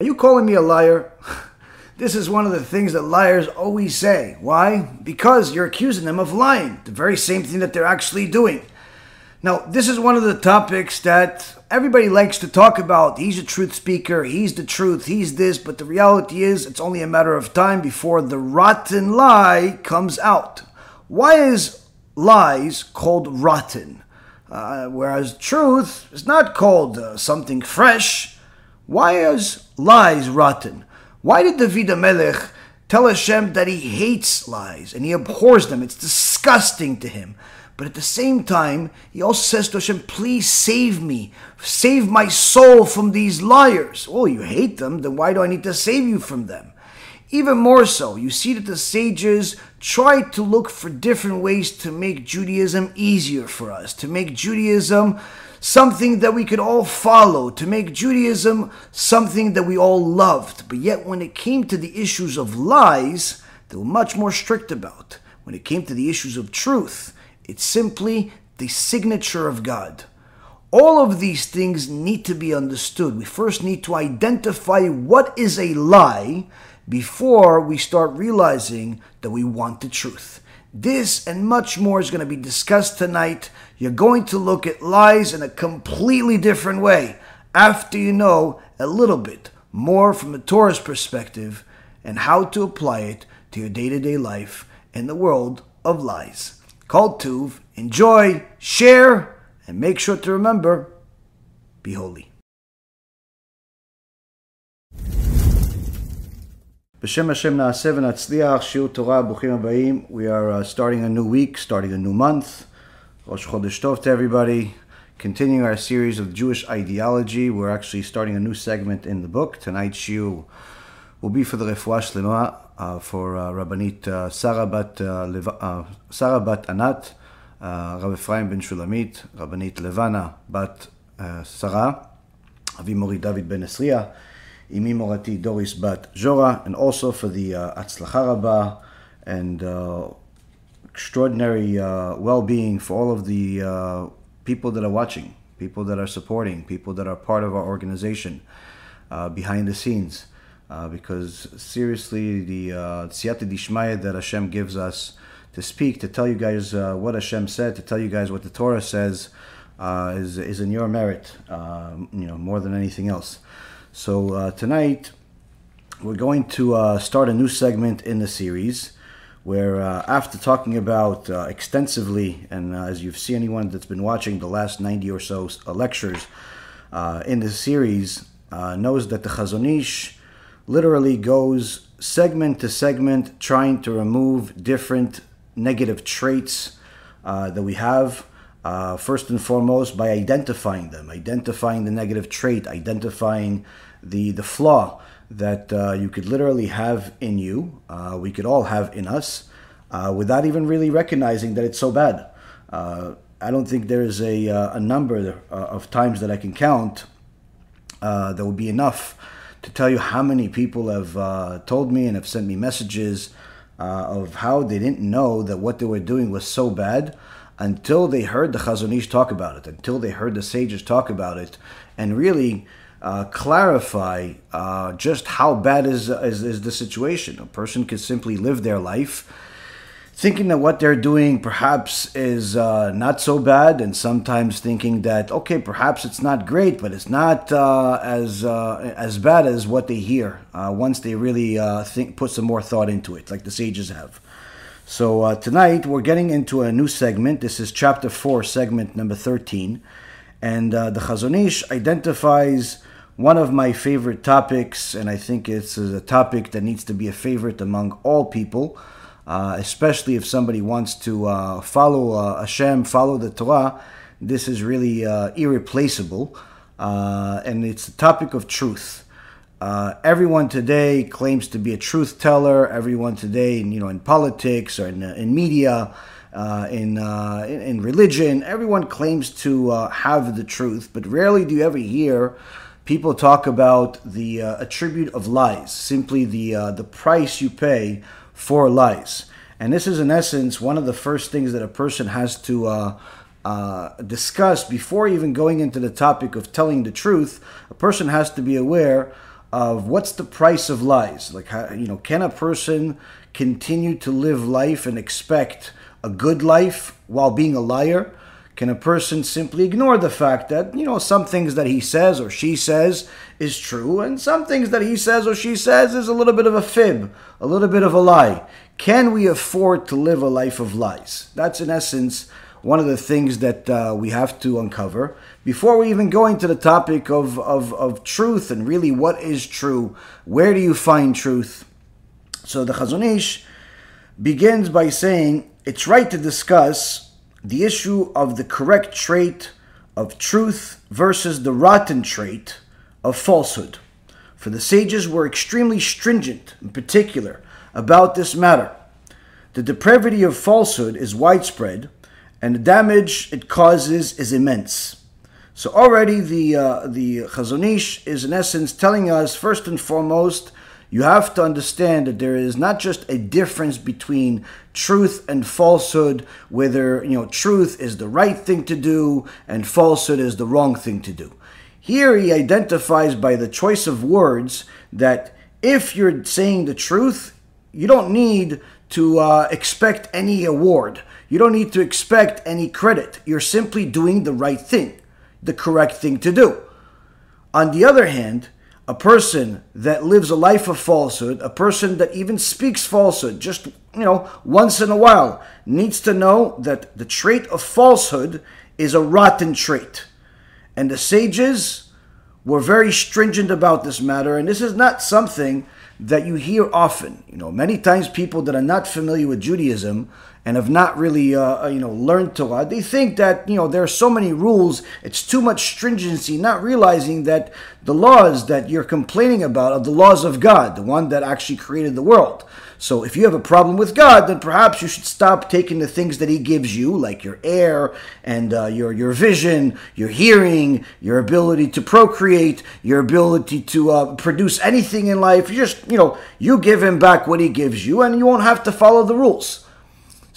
Are you calling me a liar? This is one of the things that liars always say. Why? Because you're accusing them of lying, the very same thing that they're actually doing. Now, this is one of the topics that everybody likes to talk about. He's a truth speaker, he's the truth, he's this, but the reality is it's only a matter of time before the rotten lie comes out. Why is lies called rotten? Uh, whereas truth is not called uh, something fresh. Why is lies rotten? Why did David Melech tell Hashem that he hates lies and he abhors them? It's disgusting to him. But at the same time, he also says to Hashem, Please save me. Save my soul from these liars. Oh, you hate them, then why do I need to save you from them? Even more so, you see that the sages tried to look for different ways to make Judaism easier for us, to make Judaism something that we could all follow, to make Judaism something that we all loved. But yet, when it came to the issues of lies, they were much more strict about. When it came to the issues of truth, it's simply the signature of God. All of these things need to be understood. We first need to identify what is a lie before we start realizing that we want the truth. This and much more is going to be discussed tonight. You're going to look at lies in a completely different way after you know a little bit more from a Torah's perspective and how to apply it to your day to day life in the world of lies. Kol Tuv, enjoy, share, and make sure to remember be holy. B'Shem Hashem Shiur Torah, Abayim. We are uh, starting a new week, starting a new month. Rosh Chodesh Tov to everybody. Continuing our series of Jewish ideology, we're actually starting a new segment in the book. Tonight's shiur will be for the Refuah Shlema, uh, for uh, Rabbanit uh, Sarah Bat, uh, Leva, uh, Sarah Bat Anat, uh, Rav Ephraim Ben Shulamit, Rabbanit Levana Bat uh, Sarah, Avi Mori David Ben Esriya, Imi Morati Doris Bat Jora, and also for the uh, Atzlacha Rabbah and uh, extraordinary uh, well-being for all of the uh, people that are watching, people that are supporting, people that are part of our organization uh, behind the scenes. Uh, because seriously, the uh, Siyata Dishmaya that Hashem gives us to speak, to tell you guys uh, what Hashem said, to tell you guys what the Torah says, is, is in your merit, you know, more than anything else. So tonight, we're going to start a new segment in the series where uh, after talking about uh, extensively, and uh, as you've seen anyone that's been watching the last 90 or so uh, lectures uh, in this series uh, knows that the Chazon Ish literally goes segment to segment trying to remove different negative traits that we have. First and foremost, by identifying them, identifying the negative trait, identifying the the flaw that uh, you could literally have in you, uh, we could all have in us, uh, without even really recognizing that it's so bad. Uh, I don't think there's a, uh, a number uh, of times that I can count that would be enough to tell you how many people have told me and have sent me messages of how they didn't know that what they were doing was so bad until they heard the Chazon Ish talk about it, until they heard the sages talk about it, and really uh, clarify uh, just how bad is, is, is the situation. A person could simply live their life thinking that what they're doing perhaps is uh, not so bad, and sometimes thinking that okay, perhaps it's not great, but it's not uh, as uh, as bad as what they hear uh, once they really think put some more thought into it, like the sages have. So tonight we're getting into a new segment. This is chapter four, segment number thirteen, and the Chazon Ish identifies one of my favorite topics, and I think it's a topic that needs to be a favorite among all people uh, especially if somebody wants to uh, follow uh, Hashem, follow the Torah. This is really uh, irreplaceable, uh, and it's the topic of truth. Uh, everyone today claims to be a truth teller. Everyone today, you know, in politics or in, in media, in, in, in religion, everyone claims to have the truth. But rarely do you ever hear people talk about the attribute of lies, simply the the price you pay for lies. And this is, in essence, one of the first things that a person has to uh, uh, discuss before even going into the topic of telling the truth. A person has to be aware of what's the price of lies? Like, how, you know, can a person continue to live life and expect a good life while being a liar? Can a person simply ignore the fact that, you know, some things that he says or she says is true, and some things that he says or she says is a little bit of a fib, a little bit of a lie? Can we afford to live a life of lies? That's in essence one of the things that uh, we have to uncover before we even go into the topic of, of, of truth and really what is true. Where do you find truth? So the Chazon Ish begins by saying it's right to discuss the issue of the correct trait of truth versus the rotten trait of falsehood. For the sages were extremely stringent, in particular, about this matter. The depravity of falsehood is widespread, and the damage it causes is immense. So already the uh, the Chazon Ish is in essence telling us first and foremost you have to understand that there is not just a difference between truth and falsehood whether you know truth is the right thing to do and falsehood is the wrong thing to do here he identifies by the choice of words that if you're saying the truth you don't need to uh, expect any award you don't need to expect any credit. You're simply doing the right thing, the correct thing to do. On the other hand, a person that lives a life of falsehood, a person that even speaks falsehood, just you know, once in a while, needs to know that the trait of falsehood is a rotten trait. And the sages were very stringent about this matter, and this is not something that you hear often. You know, many times people that are not familiar with Judaism and have not really, uh, uh, you know, learned Torah, they think that, you know, there are so many rules, it's too much stringency, not realizing that the laws that you're complaining about are the laws of God, the one that actually created the world. So if you have a problem with God, then perhaps you should stop taking the things that He gives you, like your air and uh, your your vision, your hearing, your ability to procreate, your ability to uh, produce anything in life. You just you know you give Him back what He gives you, and you won't have to follow the rules.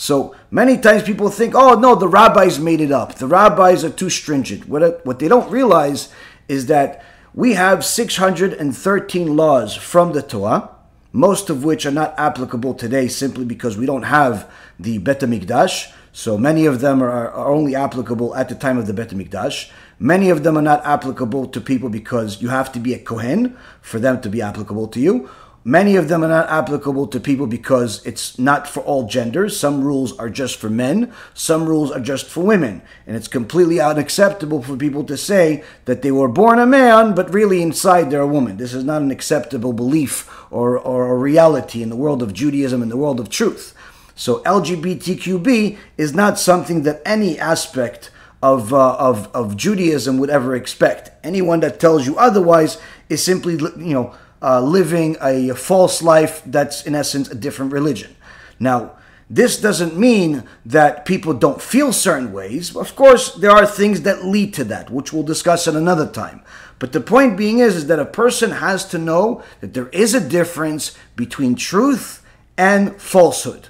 So many times people think, oh no, the rabbis made it up. The rabbis are too stringent. What, what they don't realize is that we have 613 laws from the Torah, most of which are not applicable today simply because we don't have the Bet HaMikdash. So many of them are, are only applicable at the time of the Bet HaMikdash. Many of them are not applicable to people because you have to be a Kohen for them to be applicable to you. Many of them are not applicable to people because it's not for all genders. Some rules are just for men, some rules are just for women. And it's completely unacceptable for people to say that they were born a man, but really inside they're a woman. This is not an acceptable belief or, or a reality in the world of Judaism, and the world of truth. So LGBTQB is not something that any aspect of, uh, of, of Judaism would ever expect. Anyone that tells you otherwise is simply, you know, uh, living a false life that's in essence a different religion. Now, this doesn't mean that people don't feel certain ways. Of course, there are things that lead to that, which we'll discuss at another time. But the point being is, is that a person has to know that there is a difference between truth and falsehood.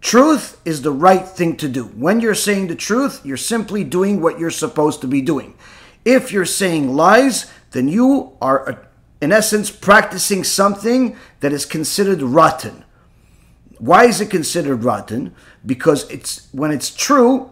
Truth is the right thing to do. When you're saying the truth, you're simply doing what you're supposed to be doing. If you're saying lies, then you are in essence, practicing something that is considered rotten. Why is it considered rotten? Because it's when it's true,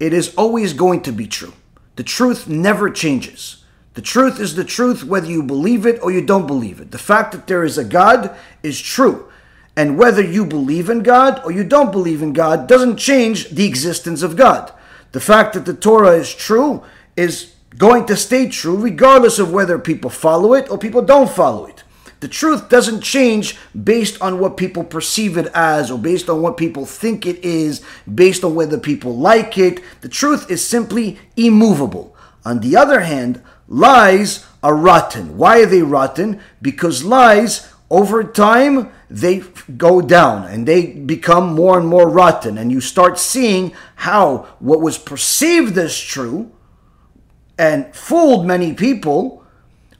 it is always going to be true. The truth never changes. The truth is the truth whether you believe it or you don't believe it. The fact that there is a God is true. And whether you believe in God or you don't believe in God doesn't change the existence of God. The fact that the Torah is true is going to stay true regardless of whether people follow it or people don't follow it. The truth doesn't change based on what people perceive it as or based on what people think it is, based on whether people like it. The truth is simply immovable. On the other hand, lies are rotten. Why are they rotten? Because lies, over time, they go down and they become more and more rotten. And you start seeing how what was perceived as true and fooled many people,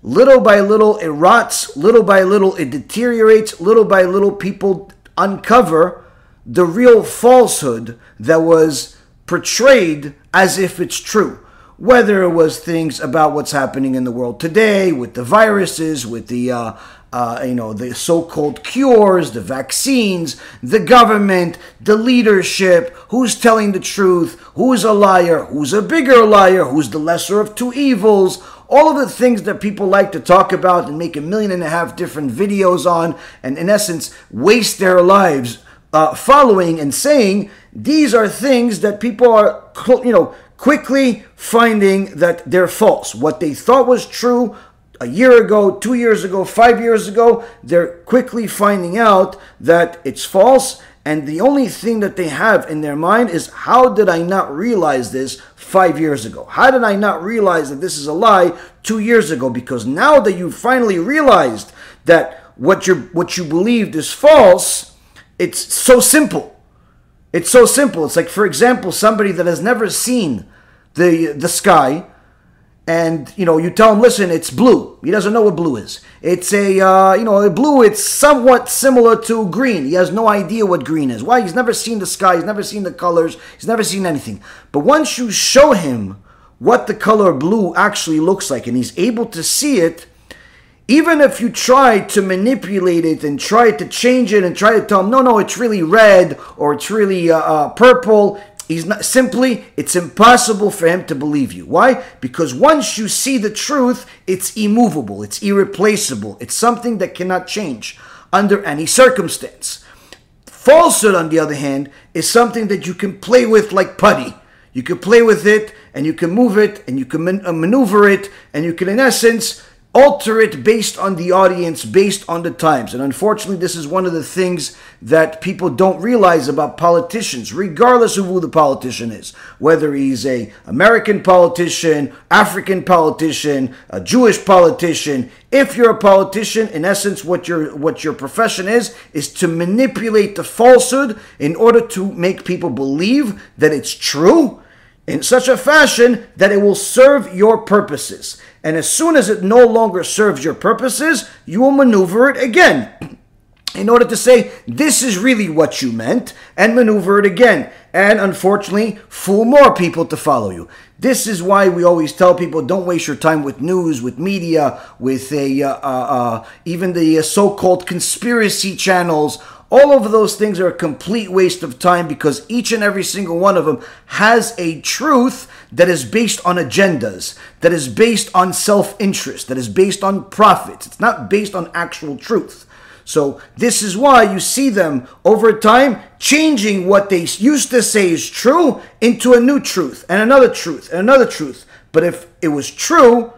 little by little it rots, little by little it deteriorates, little by little people uncover the real falsehood that was portrayed as if it's true. whether it was things about what's happening in the world today with the viruses, with the uh, uh, you know the so-called cures, the vaccines, the government, the leadership, who's telling the truth, who's a liar, who's a bigger liar, who's the lesser of two evils. All of the things that people like to talk about and make a million and a half different videos on, and in essence, waste their lives uh, following and saying, these are things that people are, you know, quickly finding that they're false. What they thought was true a year ago, two years ago, five years ago, they're quickly finding out that it's false. And the only thing that they have in their mind is how did I not realize this five years ago? How did I not realize that this is a lie two years ago? Because now that you finally realized that what you what you believed is false, it's so simple. It's so simple. It's like, for example, somebody that has never seen the the sky, and you know, you tell him, listen, it's blue. He doesn't know what blue is. It's a uh, you know, blue. It's somewhat similar to green. He has no idea what green is. Why? He's never seen the sky. He's never seen the colors. He's never seen anything. But once you show him what the color blue actually looks like, and he's able to see it even if you try to manipulate it and try to change it and try to tell him, no, no, it's really red or it's really uh, uh, purple, he's not simply, it's impossible for him to believe you. Why? Because once you see the truth, it's immovable, it's irreplaceable, it's something that cannot change under any circumstance. Falsehood, on the other hand, is something that you can play with like putty. You can play with it and you can move it and you can man- uh, maneuver it and you can, in essence, alter it based on the audience, based on the times. And unfortunately, this is one of the things that people don't realize about politicians, regardless of who the politician is, whether he's a American politician, African politician, a Jewish politician. If you're a politician, in essence, what your what your profession is is to manipulate the falsehood in order to make people believe that it's true in such a fashion that it will serve your purposes. And as soon as it no longer serves your purposes, you will maneuver it again in order to say, this is really what you meant, and maneuver it again. And unfortunately, fool more people to follow you. This is why we always tell people don't waste your time with news, with media, with a uh, uh, uh, even the uh, so-called conspiracy channels all of those things are a complete waste of time because each and every single one of them has a truth that is based on agendas, that is based on self interest, that is based on profits. It's not based on actual truth. So, this is why you see them over time changing what they used to say is true into a new truth and another truth and another truth. But if it was true,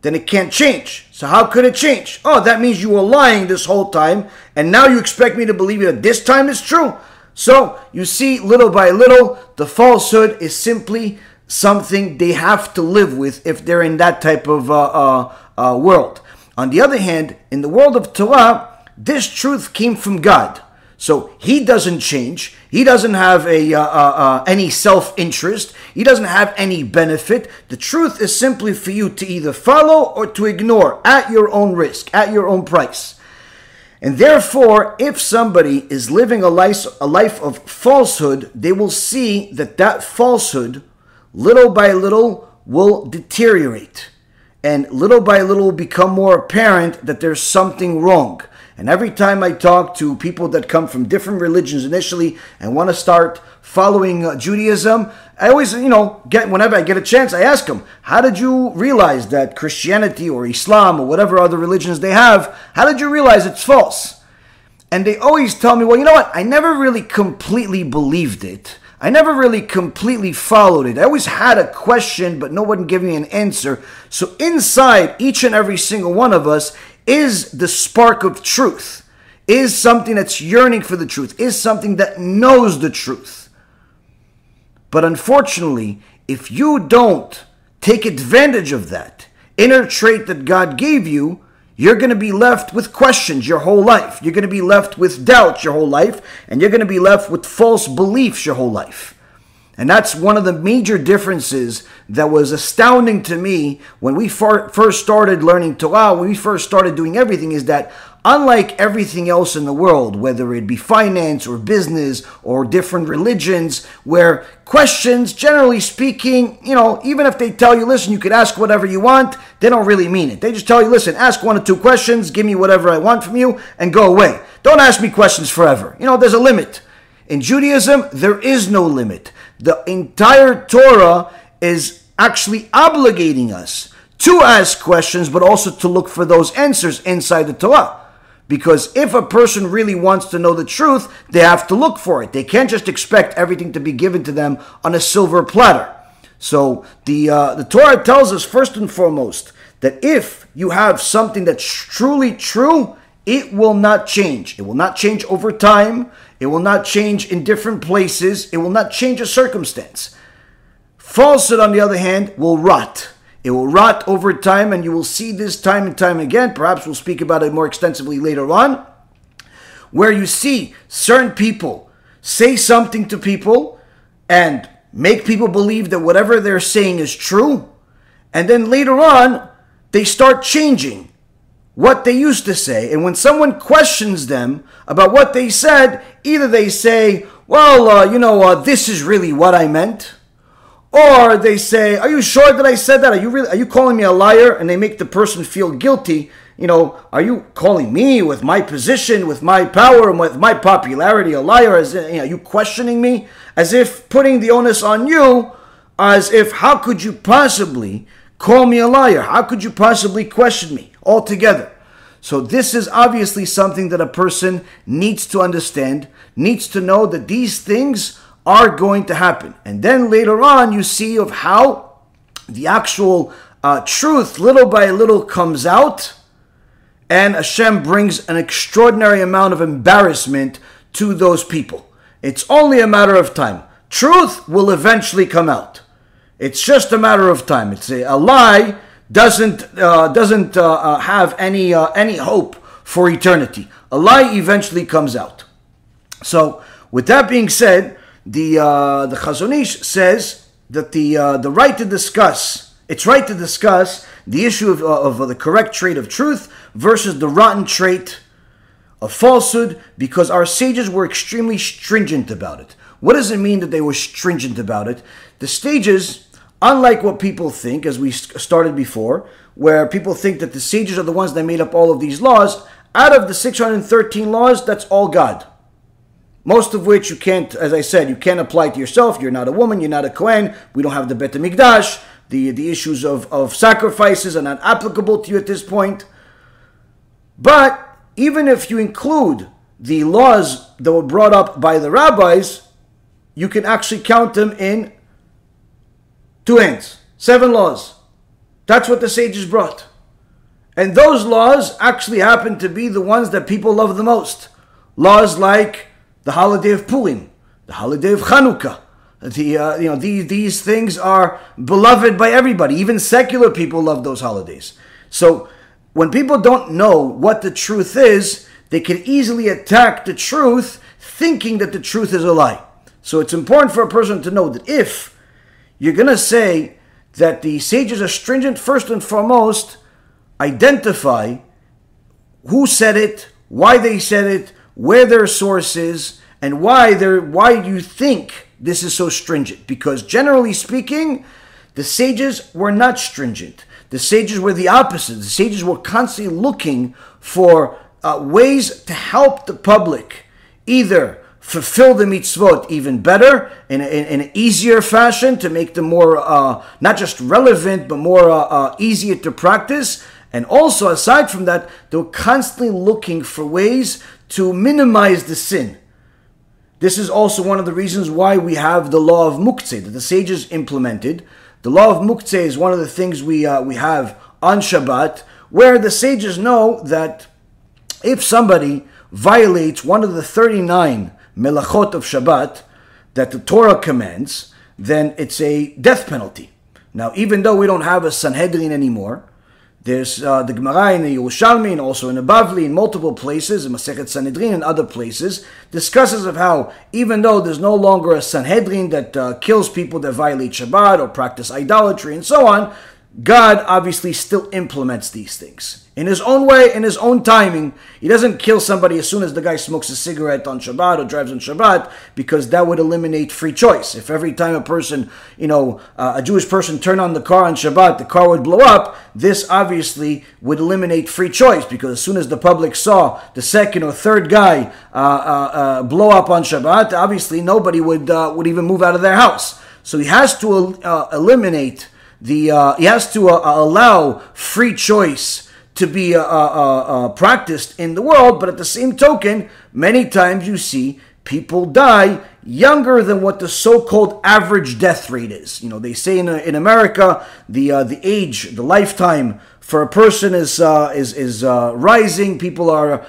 then it can't change. So how could it change? Oh, that means you were lying this whole time, and now you expect me to believe you that this time is true. So you see, little by little, the falsehood is simply something they have to live with if they're in that type of uh, uh, uh, world. On the other hand, in the world of Torah, this truth came from God. So he doesn't change. He doesn't have a uh, uh, uh, any self interest. He doesn't have any benefit. The truth is simply for you to either follow or to ignore at your own risk, at your own price. And therefore, if somebody is living a life, a life of falsehood, they will see that that falsehood, little by little, will deteriorate. And little by little will become more apparent that there's something wrong. And every time I talk to people that come from different religions initially and want to start following uh, Judaism, I always, you know, get whenever I get a chance, I ask them, "How did you realize that Christianity or Islam or whatever other religions they have, how did you realize it's false?" And they always tell me, "Well, you know what? I never really completely believed it." I never really completely followed it. I always had a question, but no one gave me an answer. So inside each and every single one of us is the spark of truth, is something that's yearning for the truth, is something that knows the truth. But unfortunately, if you don't take advantage of that inner trait that God gave you, you're going to be left with questions your whole life. You're going to be left with doubts your whole life, and you're going to be left with false beliefs your whole life. And that's one of the major differences that was astounding to me when we far, first started learning Torah, when we first started doing everything, is that unlike everything else in the world, whether it be finance or business or different religions, where questions, generally speaking, you know, even if they tell you, listen, you could ask whatever you want, they don't really mean it. They just tell you, listen, ask one or two questions, give me whatever I want from you, and go away. Don't ask me questions forever. You know, there's a limit. In Judaism, there is no limit. The entire Torah is actually obligating us to ask questions, but also to look for those answers inside the Torah. Because if a person really wants to know the truth, they have to look for it. They can't just expect everything to be given to them on a silver platter. So the uh, the Torah tells us first and foremost that if you have something that's truly true, it will not change. It will not change over time. It will not change in different places. It will not change a circumstance. Falsehood, on the other hand, will rot. It will rot over time, and you will see this time and time again. Perhaps we'll speak about it more extensively later on. Where you see certain people say something to people and make people believe that whatever they're saying is true, and then later on, they start changing what they used to say. And when someone questions them about what they said, either they say, Well, uh, you know, uh, this is really what I meant or they say, "Are you sure that I said that? Are you really? Are you calling me a liar?" And they make the person feel guilty. You know, are you calling me with my position, with my power, and with my popularity a liar? As are you questioning me as if putting the onus on you, as if how could you possibly call me a liar? How could you possibly question me altogether? So this is obviously something that a person needs to understand, needs to know that these things are going to happen. And then later on, you see of how the actual uh, truth, little by little, comes out, and Hashem brings an extraordinary amount of embarrassment to those people. It's only a matter of time. Truth will eventually come out. It's just a matter of time. It's a, a lie doesn't uh, doesn't uh, uh have any uh, any hope for eternity. A lie eventually comes out. So, with that being said, the uh, the Chazon Ish says that the uh, the right to discuss it's right to discuss the issue of, uh, of the correct trait of truth versus the rotten trait of falsehood because our sages were extremely stringent about it. What does it mean that they were stringent about it? The sages, unlike what people think, as we started before, where people think that the sages are the ones that made up all of these laws, out of the 613 laws, that's all God. Most of which you can't, as I said, you can't apply to yourself. You're not a woman, you're not a Kohen. We don't have the Bet HaMikdash. The, the issues of, of sacrifices are not applicable to you at this point. But even if you include the laws that were brought up by the rabbis, you can actually count them in two hands. Seven laws. That's what the sages brought. And those laws actually happen to be the ones that people love the most. Laws like the holiday of Purim, the holiday of Hanukkah. The, uh, you know, these, these things are beloved by everybody. Even secular people love those holidays. So when people don't know what the truth is, they can easily attack the truth thinking that the truth is a lie. So it's important for a person to know that if you're going to say that the sages are stringent, first and foremost, identify who said it, why they said it, where their source is, and why they why you think this is so stringent. Because generally speaking, the sages were not stringent. The sages were the opposite. The sages were constantly looking for uh, ways to help the public either fulfill the mitzvot even better in, in, in an easier fashion to make them more uh, not just relevant but more uh, uh easier to practice and also aside from that they were constantly looking for ways to minimize the sin. This is also one of the reasons why we have the law of muktzeh that the sages implemented. The law of muktzeh is one of the things we, uh, we have on Shabbat, where the sages know that if somebody violates one of the 39 melachot of Shabbat that the Torah commands, then it's a death penalty. Now, even though we don't have a Sanhedrin anymore, there's uh, the Gemara in the Yerushalmi and also in the Bavli in multiple places, in Masechet Sanhedrin and other places, discusses of how even though there's no longer a Sanhedrin that uh, kills people that violate Shabbat or practice idolatry and so on, God obviously still implements these things in his own way, in his own timing. He doesn't kill somebody as soon as the guy smokes a cigarette on Shabbat or drives on Shabbat because that would eliminate free choice. If every time a person, you know, uh, a Jewish person turned on the car on Shabbat, the car would blow up, this obviously would eliminate free choice because as soon as the public saw the second or third guy uh, uh, uh blow up on Shabbat, obviously nobody would, uh, would even move out of their house. So he has to uh, eliminate the, he has to allow free choice to be uh, uh, uh, practiced in the world, but at the same token, many times you see people die younger than what the so-called average death rate is. You know, they say in, in America the uh, the age, the lifetime for a person is uh, is is uh, rising. People are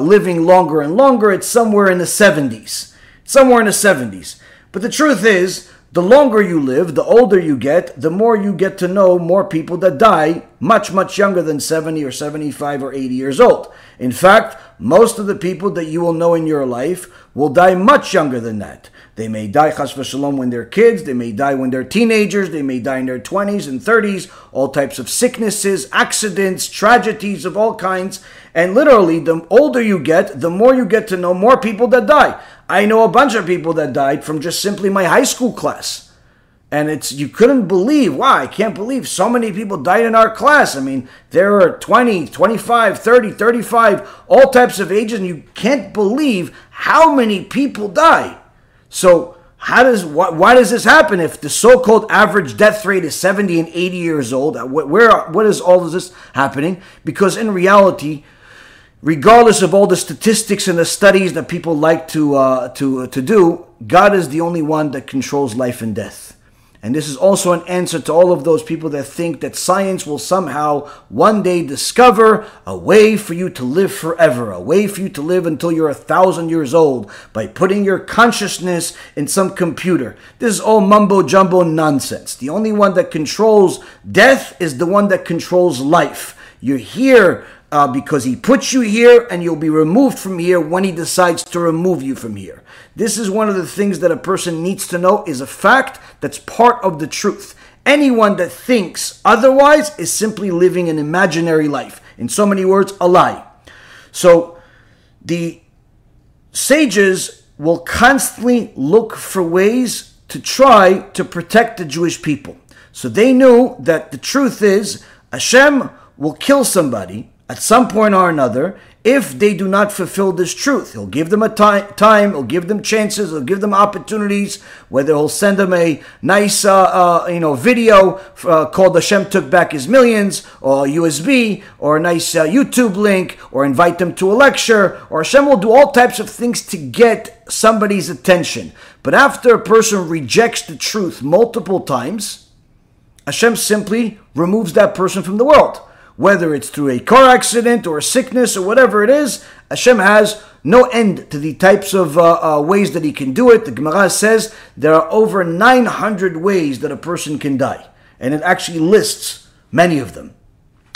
living longer and longer. It's somewhere in the 70s, somewhere in the 70s. But the truth is the longer you live, the older you get, the more you get to know more people that die much, much younger than 70 or 75 or 80 years old. In fact, most of the people that you will know in your life will die much younger than that. They may die, chas v'shalom, when they're kids, they may die when they're teenagers, they may die in their 20s and 30s, all types of sicknesses, accidents, tragedies of all kinds. And literally, the older you get, the more you get to know more people that die. I know a bunch of people that died from just simply my high school class. And it's you couldn't believe, wow, I can't believe so many people died in our class. I mean, there are 20, 25, 30, 35, all types of ages, and you can't believe how many people die. So, how does why, why does this happen if the so-called average death rate is 70 and 80 years old? Uh, where what is all of this happening? Because in reality, regardless of all the statistics and the studies that people like to uh, to uh, to do, God is the only one that controls life and death. And this is also an answer to all of those people that think that science will somehow one day discover a way for you to live forever, a way for you to live until you're a thousand years old by putting your consciousness in some computer. This is all mumbo jumbo nonsense. The only one that controls death is the one that controls life. You're here uh, because he puts you here and you'll be removed from here when he decides to remove you from here. This is one of the things that a person needs to know is a fact that's part of the truth. Anyone that thinks otherwise is simply living an imaginary life. In so many words, a lie. So the sages will constantly look for ways to try to protect the Jewish people. So they knew that the truth is Hashem will kill somebody at some point or another if they do not fulfill this truth. He'll give them a time, time he'll give them chances, he'll give them opportunities, whether he'll send them a nice, uh, uh, you know, video uh, called Hashem Took Back His Millions, or USB, or a nice uh, YouTube link, or invite them to a lecture, or Hashem will do all types of things to get somebody's attention. But after a person rejects the truth multiple times, Hashem simply removes that person from the world whether it's through a car accident or sickness or whatever it is, Hashem has no end to the types of uh, uh, ways that He can do it. The Gemara says there are over 900 ways that a person can die, and it actually lists many of them,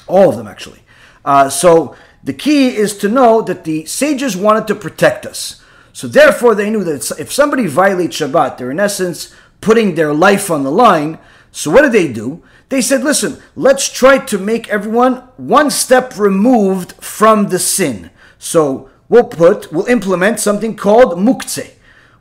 all of them actually. Uh, so the key is to know that the sages wanted to protect us. So therefore, they knew that if somebody violates Shabbat, they're in essence putting their life on the line. So what did they do? They said, listen, let's try to make everyone one step removed from the sin. So we'll put, we'll implement something called muktzeh.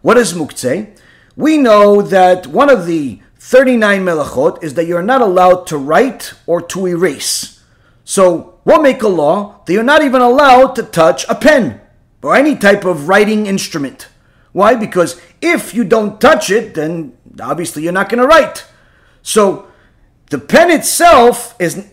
What is muktzeh? We know that one of the 39 melachot is that you're not allowed to write or to erase. So we'll make a law that you're not even allowed to touch a pen or any type of writing instrument. Why? Because if you don't touch it, then obviously you're not going to write. So the pen itself is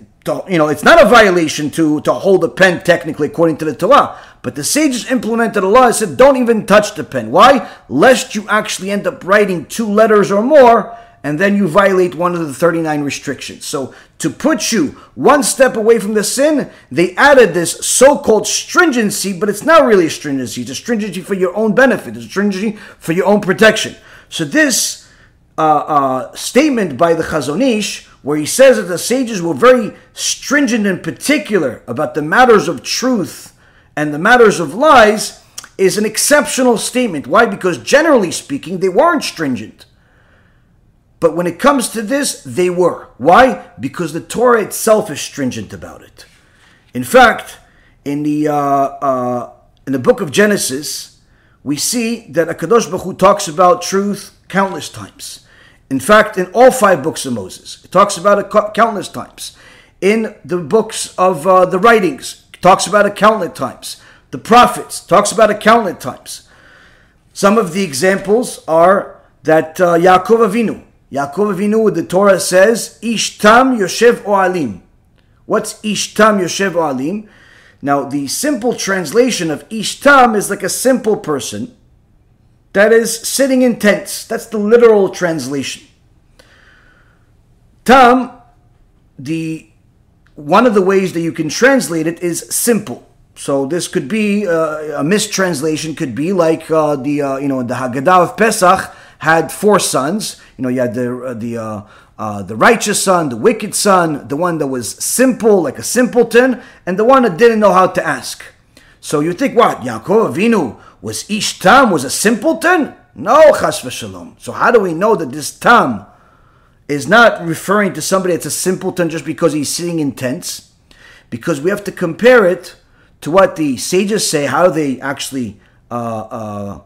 you know, it's not a violation to, to hold a pen technically according to the Torah. But the sages implemented a law that said don't even touch the pen. Why? Lest you actually end up writing two letters or more and then you violate one of the 39 restrictions. So to put you one step away from the sin, they added this so-called stringency, but it's not really a stringency. It's a stringency for your own benefit. It's a stringency for your own protection. So this uh, uh, statement by the Chazon Ish where he says that the sages were very stringent and particular about the matters of truth and the matters of lies, is an exceptional statement. Why? Because generally speaking, they weren't stringent. But when it comes to this, they were. Why? Because the Torah itself is stringent about it. In fact, in the uh, uh, in the book of Genesis, we see that Akadosh Baruch Hu talks about truth countless times. In fact, in all five books of Moses, it talks about it countless times. In the books of uh, the writings, it talks about it countless times. The prophets talks about it countless times. Some of the examples are that uh, Yaakov Avinu, Yaakov Avinu, the Torah says, Ishtam Yoshev Ohalim. What's Ishtam Yoshev Ohalim? Now, the simple translation of Ishtam is like a simple person that is sitting in tents. That's the literal translation. Tam, the one of the ways that you can translate it is simple. So this could be uh, a mistranslation. Could be like uh, the uh, you know the Haggadah of Pesach had four sons. You know, you had the uh, the uh, uh, the righteous son, the wicked son, the one that was simple, like a simpleton, and the one that didn't know how to ask. So you think what? Yaakov Avinu was Ishtam, was a simpleton? No, chas v'shalom. So how do we know that this tam is not referring to somebody that's a simpleton just because he's sitting in tents? Because we have to compare it to what the sages say, how they actually uh, uh,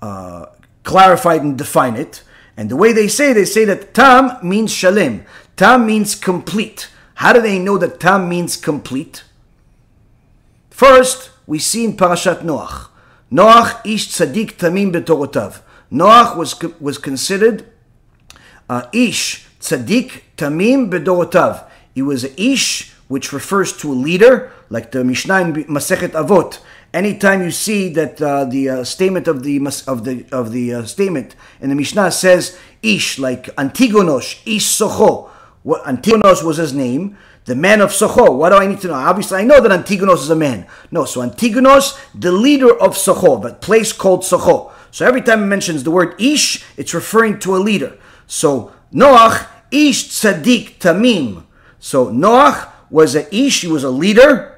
uh, clarify and define it. And the way they say, they say that tam means shalim. Tam means complete. How do they know that tam means complete? First, we see in Parashat Noach. Noach ish tzaddik tamim bedorotav. Noach was, was considered uh, ish tzaddik tamim bedorotav. He was a ish, which refers to a leader, like the Mishnah in Masechet Avot anytime you see that uh, the uh, statement of the of the of the uh, statement in the Mishnah says ish like Antigonos ish Socho, what Antigonos was his name, the man of Socho. What do I need to know? Obviously, I know that Antigonos is a man. No, so Antigonos, the leader of Socho, that place called Socho. So every time it mentions the word ish, it's referring to a leader. So Noach ish tzaddik tamim. So Noach was a ish, he was a leader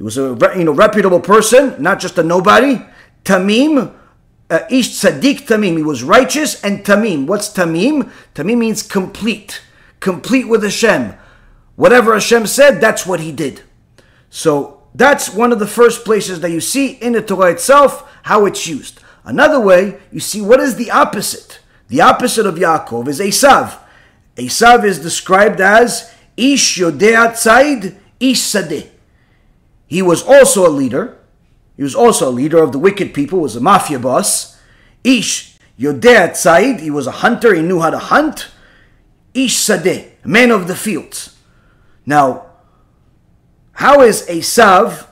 he was a you know reputable person, not just a nobody. Tamim, uh, Ish Tzaddik Tamim. He was righteous and Tamim. What's Tamim? Tamim means complete, complete with Hashem. Whatever Hashem said, that's what he did. So that's one of the first places that you see in the Torah itself how it's used. Another way, you see what is the opposite. The opposite of Yaakov is Esav. Esav is described as Ish Yodea Tzaid Ish Sadeh. He was also a leader. He was also a leader of the wicked people, was a mafia boss. Ish Yodea Tzaid, he was a hunter, he knew how to hunt. Ish Sadeh, man of the fields. Now, how is Esav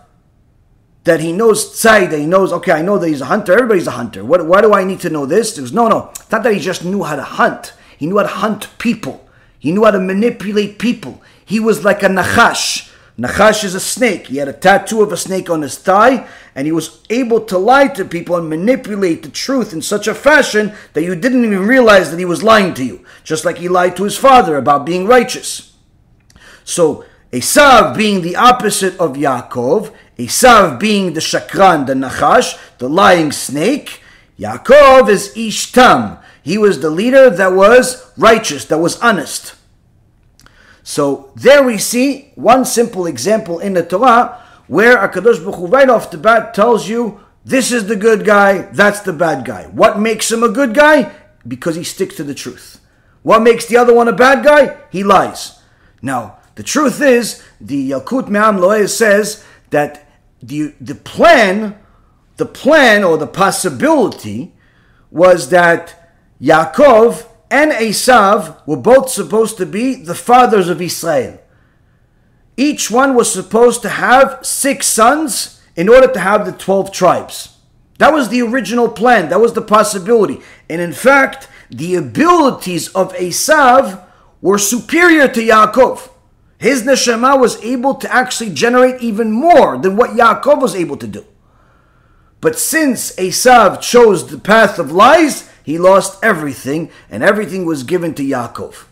that he knows Tzaid, that he knows, okay, I know that he's a hunter, everybody's a hunter. What, why do I need to know this? There's no, no, it's not that he just knew how to hunt. He knew how to hunt people. He knew how to manipulate people. He was like a Nachash. Nachash is a snake. He had a tattoo of a snake on his thigh, and he was able to lie to people and manipulate the truth in such a fashion that you didn't even realize that he was lying to you. Just like he lied to his father about being righteous. So, Esav being the opposite of Yaakov, Esav being the shakran, the Nachash, the lying snake, Yaakov is Ishtam. He was the leader that was righteous, that was honest. So there we see one simple example in the Torah where Akadosh Baruch Hu right off the bat tells you this is the good guy, that's the bad guy. What makes him a good guy? Because he sticks to the truth. What makes the other one a bad guy? He lies. Now, the truth is, the Yalkut Me'am Lo'ez says that the, the plan, the plan or the possibility was that Yaakov and Esav were both supposed to be the fathers of Israel. Each one was supposed to have six sons in order to have the 12 tribes. That was the original plan, that was the possibility. And in fact, the abilities of Esav were superior to Yaakov. His neshama was able to actually generate even more than what Yaakov was able to do. But since Esav chose the path of lies, he lost everything, and everything was given to Yaakov.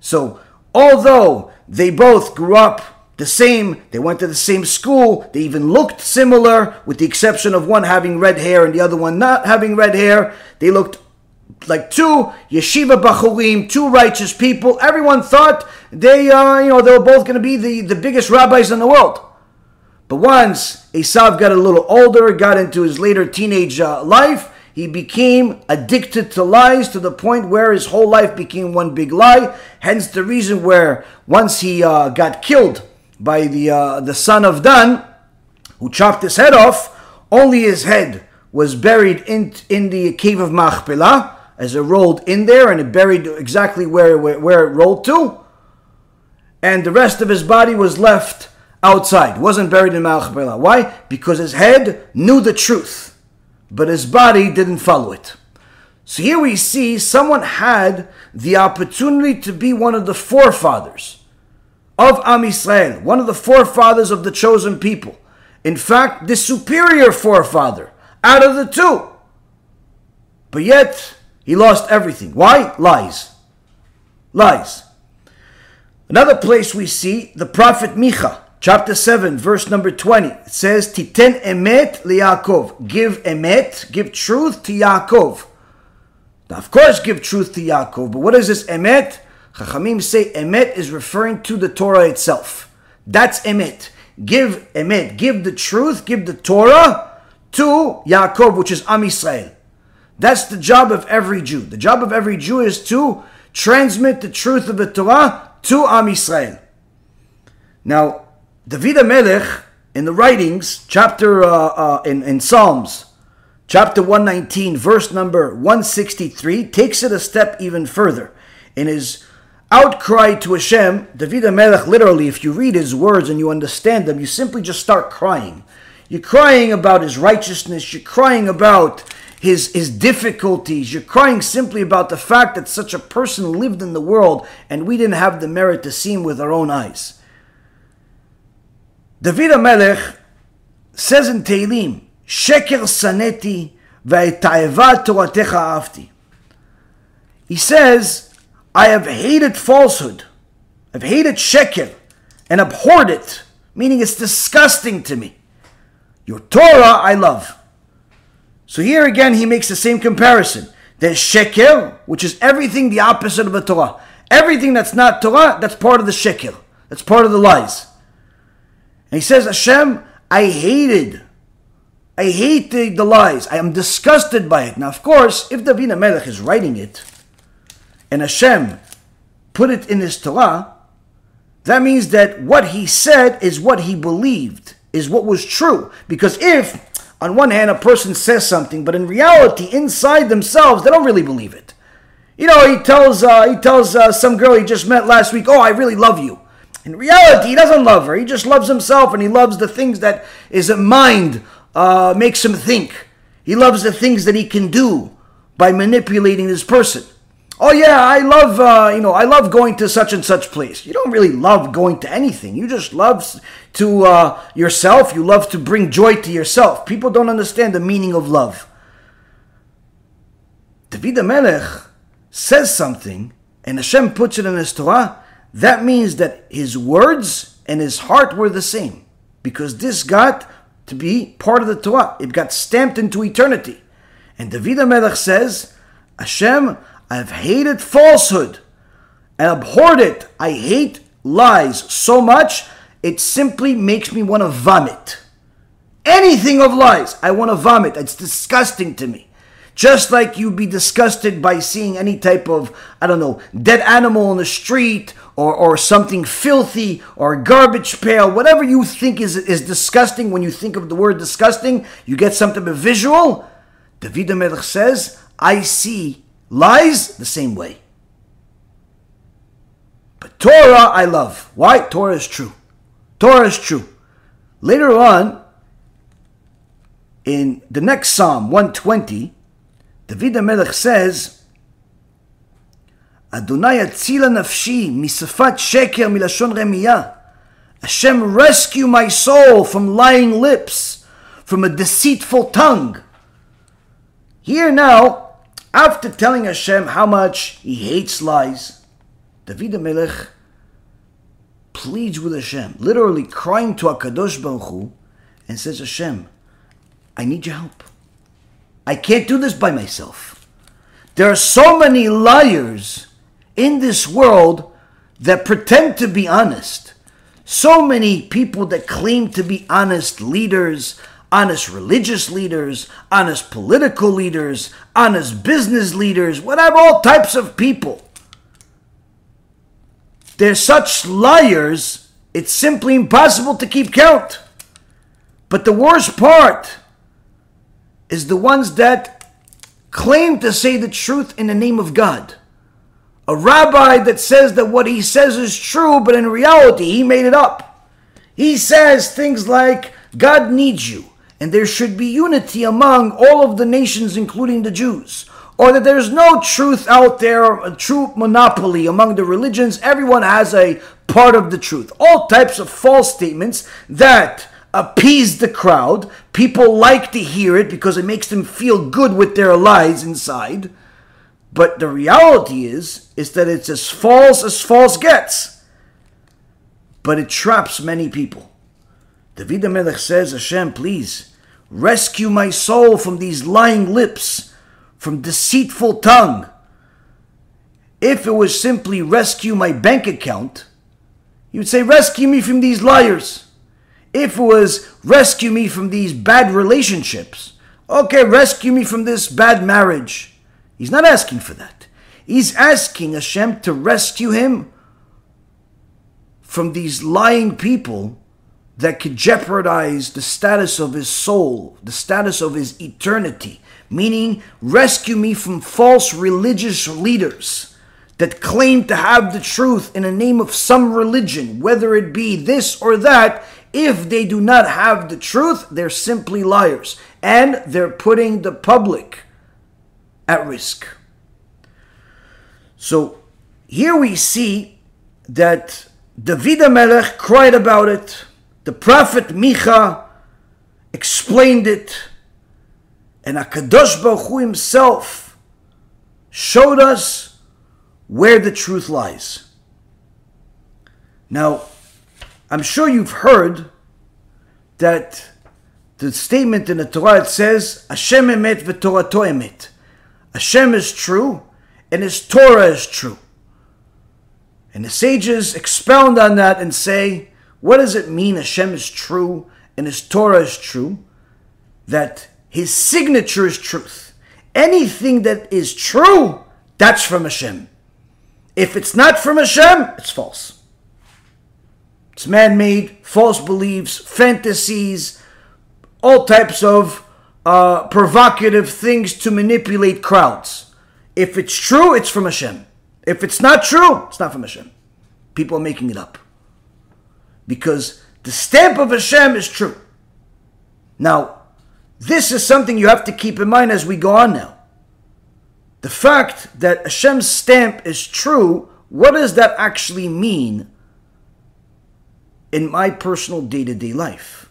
So, although they both grew up the same, they went to the same school, they even looked similar, with the exception of one having red hair and the other one not having red hair, they looked like two yeshiva bachurim, two righteous people. Everyone thought they, uh, you know, they were both going to be the, the biggest rabbis in the world. But once Esav got a little older, got into his later teenage uh, life, he became addicted to lies to the point where his whole life became one big lie. Hence the reason where once he uh, got killed by the uh, the son of Dan, who chopped his head off, only his head was buried in in the cave of Machpelah as it rolled in there, and it buried exactly where where, where it rolled to, and the rest of his body was left outside. wasn't buried in Machpelah. Why? Because his head knew the truth but his body didn't follow it. So here we see someone had the opportunity to be one of the forefathers of Am Yisrael, one of the forefathers of the chosen people. In fact, the superior forefather out of the two. But yet, he lost everything. Why? Lies. Lies. Another place we see the prophet Micha chapter 7, verse number 20. It says, Titen emet liYaakov. Give emet, give truth to Yaakov. Now, of course, give truth to Yaakov, but what is this emet? Chachamim say emet is referring to the Torah itself. That's emet. Give emet, give the truth, give the Torah to Yaakov, which is Am Yisrael. That's the job of every Jew. The job of every Jew is to transmit the truth of the Torah to Am Yisrael. Now, David Melech in the writings, chapter uh, uh, in, in Psalms, chapter 119, verse number 163, takes it a step even further. In his outcry to Hashem, David Melech, literally, if you read his words and you understand them, you simply just start crying. You're crying about his righteousness, you're crying about his, his difficulties, you're crying simply about the fact that such a person lived in the world and we didn't have the merit to see him with our own eyes. David HaMelech says in Tehillim, Sheker saneti afti. He says, I have hated falsehood. I've hated sheker and abhorred it, meaning it's disgusting to me. Your Torah I love. So here again he makes the same comparison. There's sheker, which is everything the opposite of the Torah. Everything that's not Torah, that's part of the sheker. That's part of the lies. And he says, Hashem, I hated, I hate the, the lies. I am disgusted by it. Now, of course, if David Melech is writing it, and Hashem put it in his Torah, that means that what he said is what he believed, is what was true. Because if, on one hand, a person says something, but in reality, inside themselves, they don't really believe it. You know, he tells uh, he tells uh, some girl he just met last week, "Oh, I really love you." In reality, he doesn't love her. He just loves himself and he loves the things that his mind uh, makes him think. He loves the things that he can do by manipulating this person. Oh yeah, I love uh, you know I love going to such and such place. You don't really love going to anything. You just love to uh, yourself. You love to bring joy to yourself. People don't understand the meaning of love. David Melech says something, and Hashem puts it in his Torah that means that his words and his heart were the same because this got to be part of the Torah. It got stamped into eternity. And David HaMelech says, Hashem, I've hated falsehood and abhorred it. I hate lies so much, it simply makes me want to vomit. Anything of lies, I want to vomit. It's disgusting to me. Just like you'd be disgusted by seeing any type of, I don't know, dead animal in the street or, or something filthy or garbage pail, whatever you think is, is disgusting when you think of the word disgusting, you get something visual. David Melech says, I see lies the same way. But Torah I love. Why? Torah is true. Torah is true. Later on, in the next Psalm 120, David Melech says, Adonai atzila nafshi misafat sheker milashon remiya. Hashem rescue my soul from lying lips, from a deceitful tongue. Here now, after telling Hashem how much he hates lies, David Melech pleads with Hashem, literally crying to Akadosh Baruch Hu, and says, Hashem, I need your help. I can't do this by myself. There are so many liars in this world that pretend to be honest. So many people that claim to be honest leaders, honest religious leaders, honest political leaders, honest business leaders, whatever, all types of people. They're such liars, it's simply impossible to keep count. But the worst part is the ones that claim to say the truth in the name of God. A rabbi that says that what he says is true, but in reality he made it up. He says things like, God needs you, and there should be unity among all of the nations, including the Jews. Or that there's no truth out there, a true monopoly among the religions. Everyone has a part of the truth. All types of false statements that appease the crowd. People like to hear it because it makes them feel good with their lies inside. But the reality is, is that it's as false as false gets. But it traps many people. David Melech says, Hashem, please rescue my soul from these lying lips, from deceitful tongue. If it was simply rescue my bank account, you would say, rescue me from these liars. If it was rescue me from these bad relationships, okay, rescue me from this bad marriage. He's not asking for that. He's asking Hashem to rescue him from these lying people that could jeopardize the status of his soul, the status of his eternity. Meaning, rescue me from false religious leaders that claim to have the truth in the name of some religion, whether it be this or that, if they do not have the truth, they're simply liars. And they're putting the public at risk. So here we see that David Melech cried about it. The prophet Micha explained it. And Akadosh Baruch Hu himself showed us where the truth lies. Now, I'm sure you've heard that the statement in the Torah it says, Hashem emet v'torato emet. Hashem is true and His Torah is true. And the sages expound on that and say, what does it mean Hashem is true and His Torah is true? That His signature is truth. Anything that is true, that's from Hashem. If it's not from Hashem, it's false. It's man made, false beliefs, fantasies, all types of uh, provocative things to manipulate crowds. If it's true, it's from Hashem. If it's not true, it's not from Hashem. People are making it up. Because the stamp of Hashem is true. Now, this is something you have to keep in mind as we go on now. The fact that Hashem's stamp is true, what does that actually mean in my personal day to day life.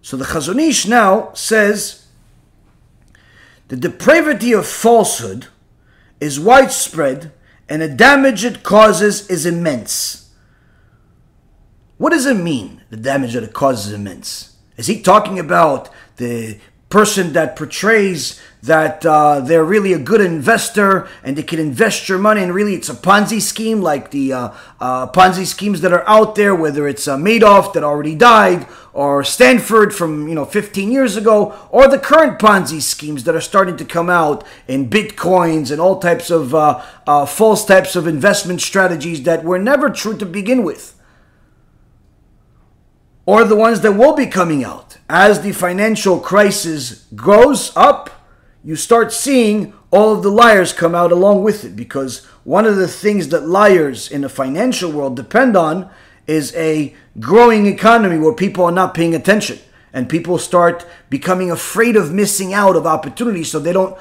So the Chazon Ish now says the depravity of falsehood is widespread and the damage it causes is immense. What does it mean, the damage that it causes is immense? Is he talking about the person that portrays that uh, they're really a good investor and they can invest your money and really it's a Ponzi scheme like the uh, uh, Ponzi schemes that are out there, whether it's uh, Madoff that already died or Stanford from you know 15 years ago or the current Ponzi schemes that are starting to come out in bitcoins and all types of uh, uh, false types of investment strategies that were never true to begin with or the ones that will be coming out. As the financial crisis goes up, you start seeing all of the liars come out along with it because one of the things that liars in the financial world depend on is a growing economy where people are not paying attention and people start becoming afraid of missing out of opportunities so they don't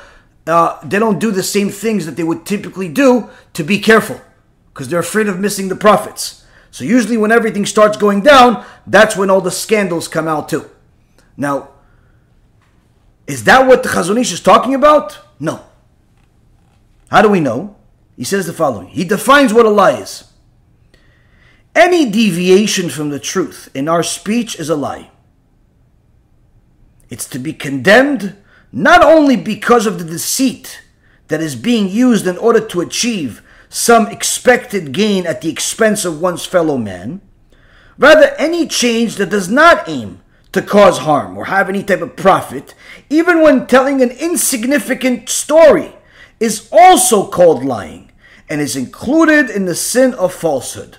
uh, they don't do the same things that they would typically do to be careful because they're afraid of missing the profits so usually when everything starts going down, that's when all the scandals come out too. Now, is that what the Chazon Ish is talking about? No. How do we know? He says the following. He defines what a lie is. Any deviation from the truth in our speech is a lie. It's to be condemned not only because of the deceit that is being used in order to achieve some expected gain at the expense of one's fellow man. Rather, any change that does not aim to cause harm or have any type of profit, even when telling an insignificant story, is also called lying and is included in the sin of falsehood.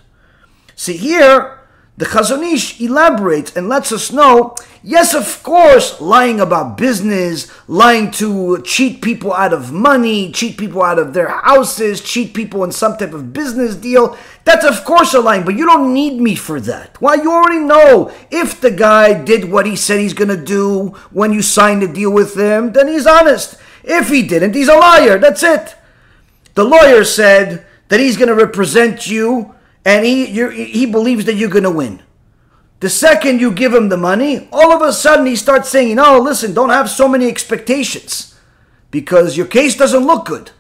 See, here, the Chazon Ish elaborates and lets us know yes, of course, lying about business, lying to cheat people out of money, cheat people out of their houses, cheat people in some type of business deal, that's of course a lying, but you don't need me for that. Why? You already know if the guy did what he said he's going to do when you signed the deal with him, then he's honest. If he didn't, he's a liar. That's it. The lawyer said that he's going to represent you and he he believes that you're going to win. The second you give him the money, all of a sudden he starts saying, "No, listen, don't have so many expectations because your case doesn't look good."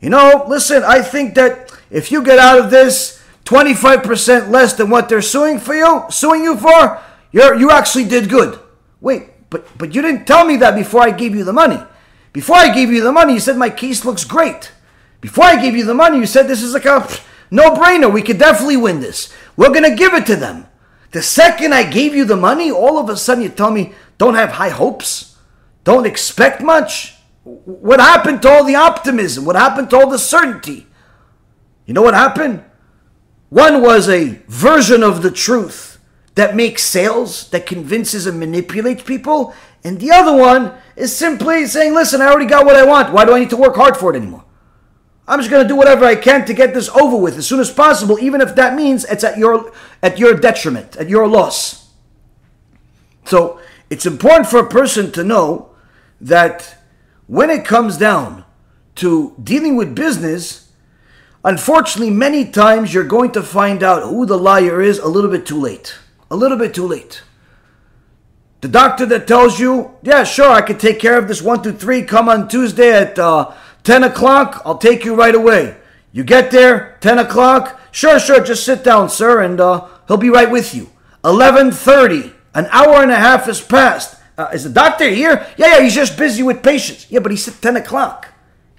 You know, listen, I think that if you get out of this 25% less than what they're suing for you, suing you for, you you actually did good. Wait, but but you didn't tell me that before I gave you the money. Before I gave you the money, you said my case looks great. Before I gave you the money, you said this is like a no brainer. We could definitely win this. We're going to give it to them. The second I gave you the money, all of a sudden you tell me don't have high hopes, don't expect much. What happened to all the optimism? What happened to all the certainty? You know what happened? One was a version of the truth that makes sales, that convinces and manipulates people, and the other one is simply saying, listen, I already got what I want. Why do I need to work hard for it anymore? I'm just going to do whatever I can to get this over with as soon as possible, even if that means it's at your at your detriment, at your loss. So it's important for a person to know that when it comes down to dealing with business, unfortunately, many times you're going to find out who the liar is a little bit too late. A little bit too late. The doctor that tells you, yeah, sure, I can take care of this one, two, three, come on Tuesday at uh, 10 o'clock, I'll take you right away. You get there, 10 o'clock, sure, sure, just sit down, sir, and uh, he'll be right with you. 11.30, an hour and a half has passed. Uh, is the doctor here? Yeah, yeah, he's just busy with patients. Yeah, but he said 10 o'clock.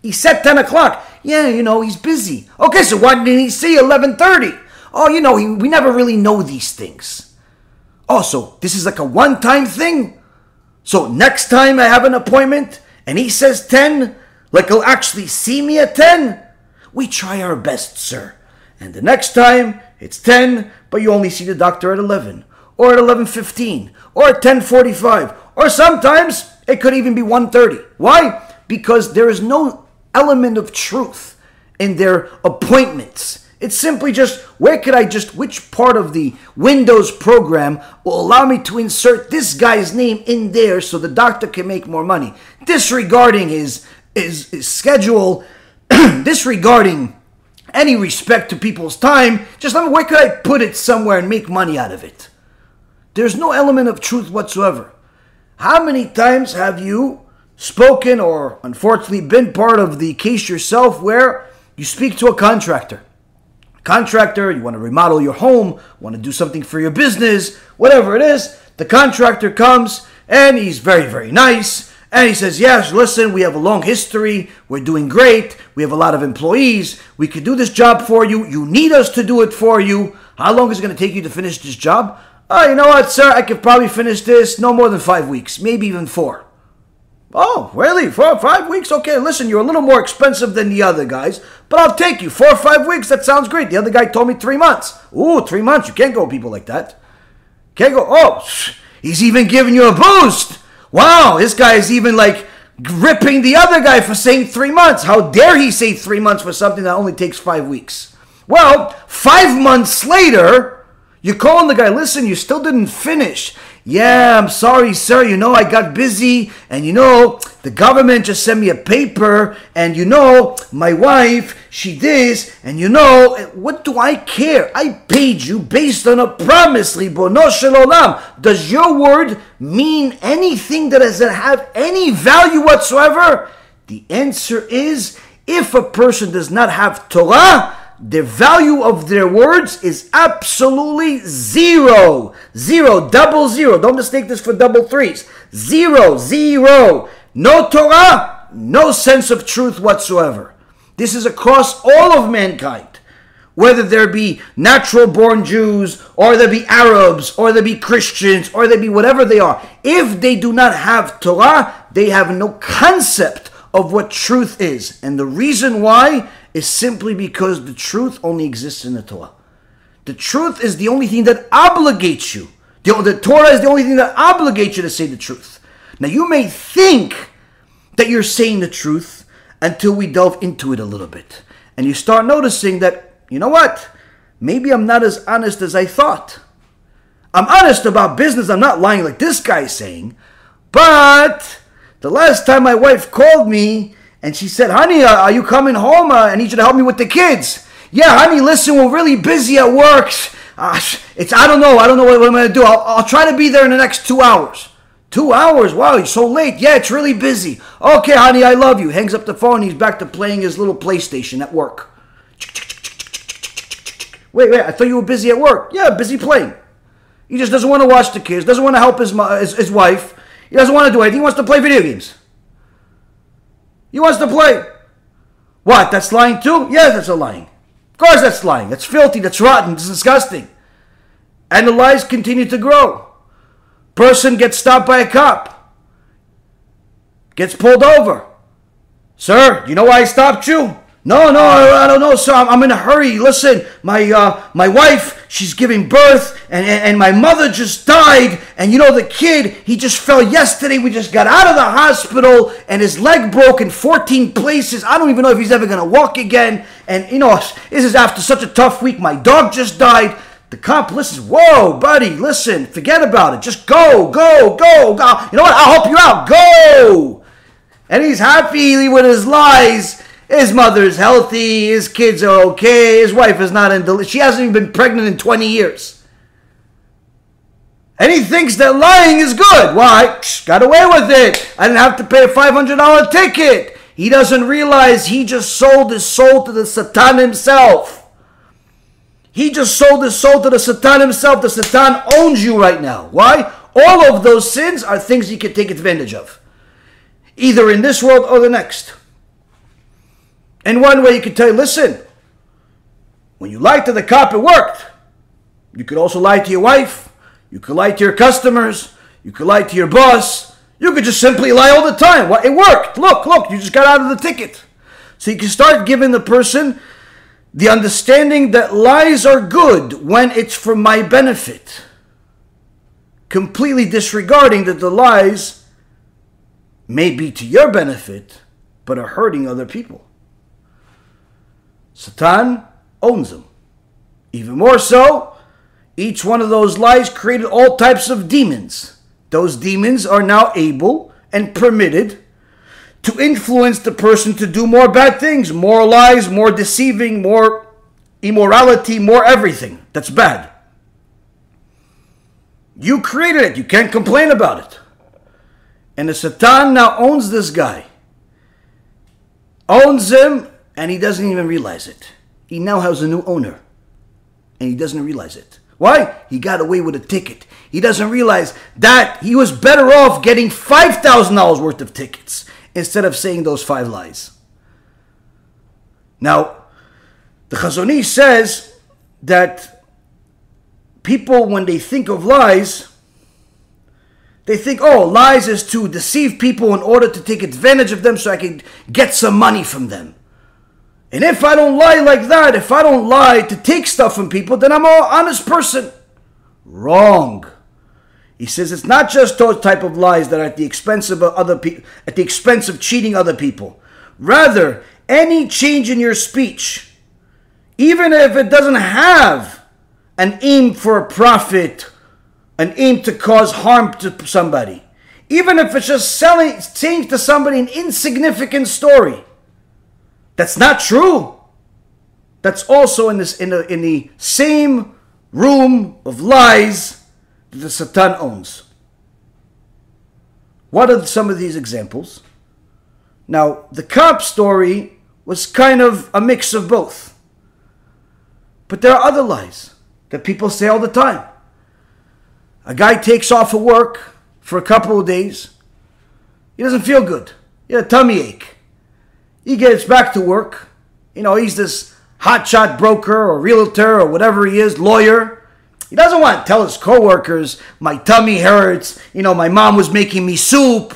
He said 10 o'clock. Yeah, you know, he's busy. Okay, so why didn't he say 11.30? Oh, you know, he, we never really know these things. Oh, so this is like a one-time thing? So next time I have an appointment and he says 10, like he'll actually see me at 10? We try our best, sir. And the next time, it's 10, but you only see the doctor at 11, or at 11.15, or at 10.45, or sometimes it could even be 1.30. Why? Because there is no element of truth in their appointments. It's simply just where could I just, which part of the Windows program will allow me to insert this guy's name in there so the doctor can make more money, disregarding his is, is schedule disregarding any respect to people's time. Just me, where could I put it somewhere and make money out of it? There's no element of truth whatsoever. How many times have you spoken or unfortunately been part of the case yourself where you speak to a contractor? Contractor, you want to remodel your home, want to do something for your business, whatever it is. The contractor comes and he's very, very nice and he says, Yes, listen, we have a long history. We're doing great. We have a lot of employees. We could do this job for you. You need us to do it for you. How long is it going to take you to finish this job? Oh, you know what, sir? I could probably finish this no more than five weeks, maybe even four. Oh, really? Four or five weeks? Okay, listen, you're a little more expensive than the other guys, but I'll take you. Four or five weeks, that sounds great. The other guy told me three months. Ooh, three months. You can't go with people like that. Can't go. Oh, he's even giving you a boost. Wow, this guy is even like ripping the other guy for saying three months. How dare he say three months for something that only takes five weeks? Well, five months later, you're calling the guy, listen, you still didn't finish. Yeah, I'm sorry, sir. You know, I got busy, and you know, the government just sent me a paper, and you know, my wife, she this, and you know, what do I care? I paid you based on a promise, Ribono Olam. Does your word mean anything that doesn't have any value whatsoever? The answer is if a person does not have Torah, the value of their words is absolutely zero. Zero, double zero. Don't mistake this for double threes. Zero, zero. No Torah, no sense of truth whatsoever. This is across all of mankind. Whether there be natural born Jews, or there be Arabs, or there be Christians, or there be whatever they are. If they do not have Torah, they have no concept of what truth is. And the reason why is simply because the truth only exists in the Torah. The truth is the only thing that obligates you. The, the Torah is the only thing that obligates you to say the truth. Now, you may think that you're saying the truth until we delve into it a little bit. And you start noticing that, you know what? Maybe I'm not as honest as I thought. I'm honest about business. I'm not lying like this guy's saying. But the last time my wife called me and she said, Honey, are you coming home? Uh, I need you to help me with the kids. Yeah, honey, listen, we're really busy at work. Uh, it's, I don't know. I don't know what, what I'm going to do. I'll, I'll try to be there in the next two hours. Two hours? Wow, you're so late. Yeah, it's really busy. Okay, honey, I love you. Hangs up the phone. He's back to playing his little PlayStation at work. Wait, wait, I thought you were busy at work. Yeah, busy playing. He just doesn't want to watch the kids, doesn't want to help his, his, his wife. He doesn't want to do anything. He wants to play video games. He wants to play. What? That's lying too? Yeah, that's a lying. Of course, that's lying. That's filthy. That's rotten. It's disgusting. And the lies continue to grow. Person gets stopped by a cop, gets pulled over. Sir, you know why I stopped you? No, no, I don't know, sir. I'm in a hurry. Listen, my uh, my wife, she's giving birth, and, and, and my mother just died. And you know the kid, he just fell yesterday. We just got out of the hospital, and his leg broke in 14 places. I don't even know if he's ever gonna walk again. And you know, this is after such a tough week. My dog just died. The cop listens. Whoa, buddy, listen. Forget about it. Just go, go, go, go. You know what? I'll help you out. Go. And he's happy with his lies. His mother's healthy. His kids are okay. His wife is not in. Del- she hasn't even been pregnant in 20 years. And he thinks that lying is good. Why? Got away with it. I didn't have to pay a $500 ticket. He doesn't realize he just sold his soul to the Satan himself. He just sold his soul to the Satan himself. The Satan owns you right now. Why? All of those sins are things he can take advantage of, either in this world or the next. And one way you can tell listen, when you lied to the cop, it worked. You could also lie to your wife. You could lie to your customers. You could lie to your boss. You could just simply lie all the time. Well, it worked. Look, look, you just got out of the ticket. So you can start giving the person the understanding that lies are good when it's for my benefit, completely disregarding that the lies may be to your benefit, but are hurting other people. Satan owns them. Even more so, each one of those lies created all types of demons. Those demons are now able and permitted to influence the person to do more bad things, more lies, more deceiving, more immorality, more everything that's bad. You created it, you can't complain about it. And the Satan now owns this guy, owns him, and he doesn't even realize it. He now has a new owner, and he doesn't realize it. Why? He got away with a ticket. He doesn't realize that he was better off getting $5,000 worth of tickets instead of saying those five lies. Now, the Chazon Ish says that people, when they think of lies, they think, oh, lies is to deceive people in order to take advantage of them so I can get some money from them. And if I don't lie like that, if I don't lie to take stuff from people, then I'm an honest person. Wrong. He says it's not just those type of lies that are at the expense of other people, at the expense of cheating other people. Rather, any change in your speech, even if it doesn't have an aim for a profit, an aim to cause harm to somebody, even if it's just selling, saying to somebody an insignificant story, that's not true. That's also in this in the in the same room of lies that the Satan owns. What are some of these examples? Now, the cop story was kind of a mix of both. But there are other lies that people say all the time. A guy takes off of work for a couple of days. He doesn't feel good. He had a tummy ache. He gets back to work. You know, he's this hotshot broker or realtor or whatever he is, lawyer. He doesn't want to tell his coworkers, my tummy hurts, you know, my mom was making me soup.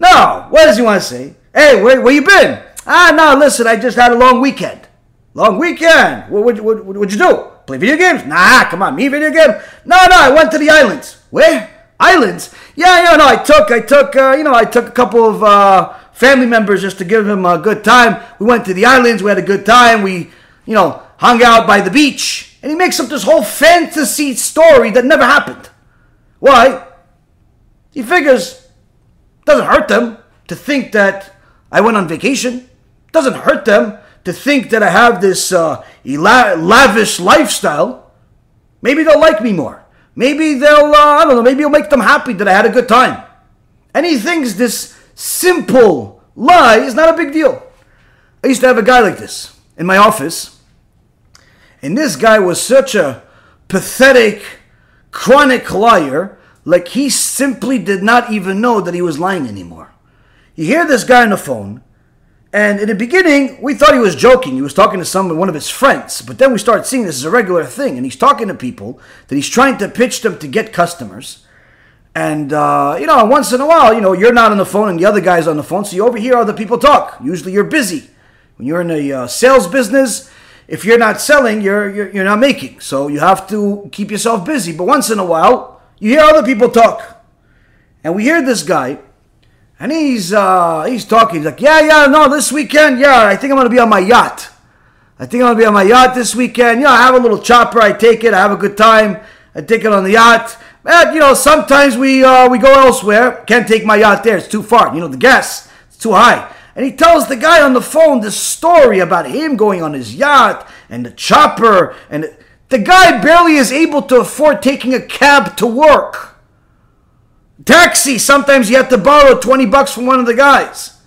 No, what does he want to say? Hey, where, where you been? Ah, no, listen, I just had a long weekend. Long weekend? What would what, what, what'd you do? Play video games? Nah, come on, me video game? No, no, I went to the islands. Where? Islands? Yeah, yeah, no, I took, I took, uh, you know, I took a couple of uh, family members just to give him a good time. We went to the islands, we had a good time, we, you know, hung out by the beach. And he makes up this whole fantasy story that never happened. Why? He figures doesn't hurt them to think that I went on vacation. Doesn't hurt them to think that I have this uh, lavish lifestyle. Maybe they'll like me more. Maybe they'll, uh, I don't know, maybe it'll make them happy that I had a good time. And he thinks this simple lie is not a big deal. I used to have a guy like this in my office. And this guy was such a pathetic, chronic liar, like he simply did not even know that he was lying anymore. You hear this guy on the phone, and in the beginning, we thought he was joking. He was talking to someone, one of his friends. But then we started seeing this as a regular thing, and he's talking to people that he's trying to pitch them to get customers. And uh, you know, once in a while, you know, you're not on the phone and the other guy's on the phone, so you overhear other people talk. Usually, you're busy. When you're in a uh, sales business, if you're not selling, you're, you're you're not making. So you have to keep yourself busy. But once in a while, you hear other people talk, and we hear this guy and he's uh, he's talking. He's like, yeah, yeah, no, this weekend, yeah, I think I'm gonna be on my yacht. I think I'm gonna be on my yacht this weekend. Yeah, I have a little chopper. I take it. I have a good time. I take it on the yacht. You know, sometimes we uh, we go elsewhere. Can't take my yacht there. It's too far. You know, the gas it's too high. And he tells the guy on the phone this story about him going on his yacht and the chopper. And the guy barely is able to afford taking a cab to work. Taxi, sometimes you have to borrow 20 bucks from one of the guys.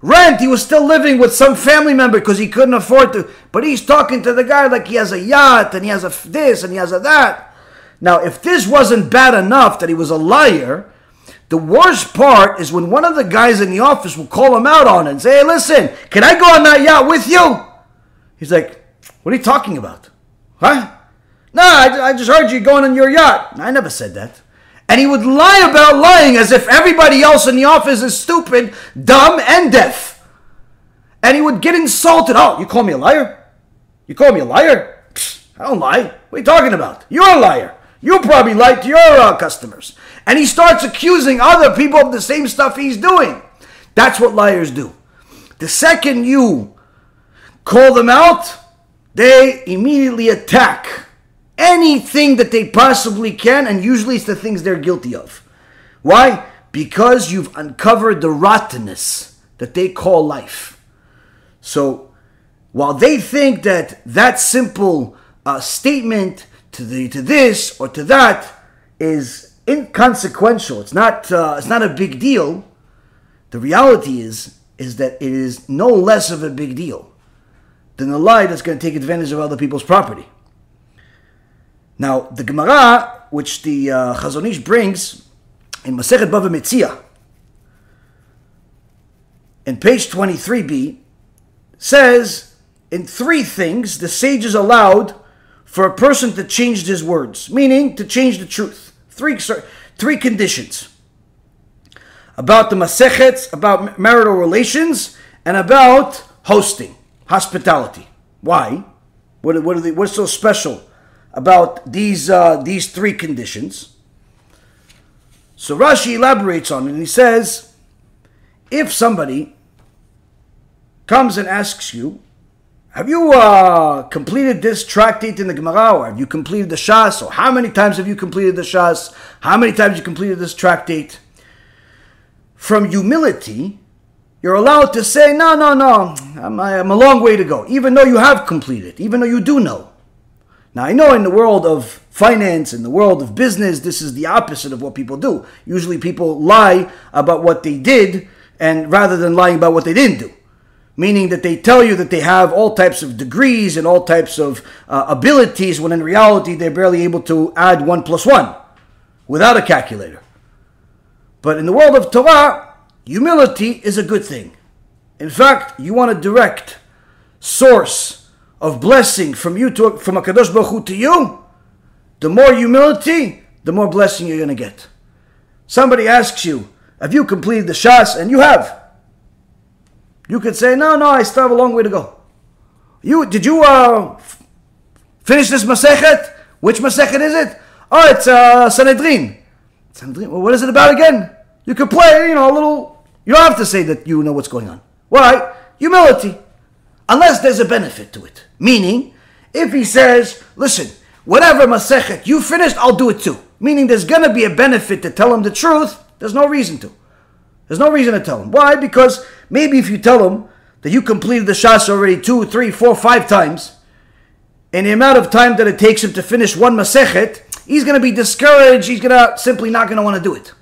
Rent, he was still living with some family member because he couldn't afford to. But he's talking to the guy like he has a yacht and he has a this and he has a that. Now, if this wasn't bad enough that he was a liar, the worst part is when one of the guys in the office will call him out on it and say, hey, listen, can I go on that yacht with you? He's like, what are you talking about? Huh? No, I, I just heard you going on your yacht. I never said that and he would lie about lying as if everybody else in the office is stupid, dumb, and deaf. And he would get insulted. Oh, you call me a liar? You call me a liar? I don't lie. What are you talking about? You're a liar. You probably to your uh, customers. And he starts accusing other people of the same stuff he's doing. That's what liars do. The second you call them out, they immediately attack anything that they possibly can, and usually it's the things they're guilty of. Why? Because you've uncovered the rottenness that they call life. So, while they think that that simple uh, statement to the to this or to that is inconsequential, it's not uh, it's not a big deal. The reality is is that it is no less of a big deal than a lie that's going to take advantage of other people's property. Now, the Gemara, which the uh, Chazon Ish brings in Masechet Bava Metzia, in page 23b, says in three things the sages allowed for a person to change his words, meaning to change the truth. Three, three conditions about the Masechets, about marital relations, and about hosting, hospitality. Why? What, what are they, what's so special about these uh, these three conditions. So Rashi elaborates on it and he says, if somebody comes and asks you, have you uh, completed this tractate in the Gemara, or have you completed the Shas, or how many times have you completed the Shas, how many times you completed this tractate? From humility, you're allowed to say, no, no, no, I'm, I'm a long way to go, even though you have completed, even though you do know. Now, I know in the world of finance, in the world of business, this is the opposite of what people do. Usually people lie about what they did and rather than lying about what they didn't do. Meaning that they tell you that they have all types of degrees and all types of uh, abilities when in reality they're barely able to add one plus one without a calculator. But in the world of Torah, humility is a good thing. In fact, you want a direct source of blessing from you to from a Baruch Hu to you. The more humility, the more blessing you're going to get. Somebody asks you, "Have you completed the shas?" and you have. You could say, "No, no, I still have a long way to go." You did you uh, finish this masechet? Which masechet is it? Oh, it's uh, Sanhedrin. Sanhedrin. Well, what is it about again? You could play, you know, a little. You don't have to say that you know what's going on. Why? Humility. Unless there's a benefit to it. Meaning, if he says, listen, whatever Masechet you finished, I'll do it too. Meaning there's going to be a benefit to tell him the truth, there's no reason to. There's no reason to tell him. Why? Because maybe if you tell him that you completed the shas already two, three, four, five times, and the amount of time that it takes him to finish one Masechet, he's going to be discouraged. He's going to simply not going to want to do it.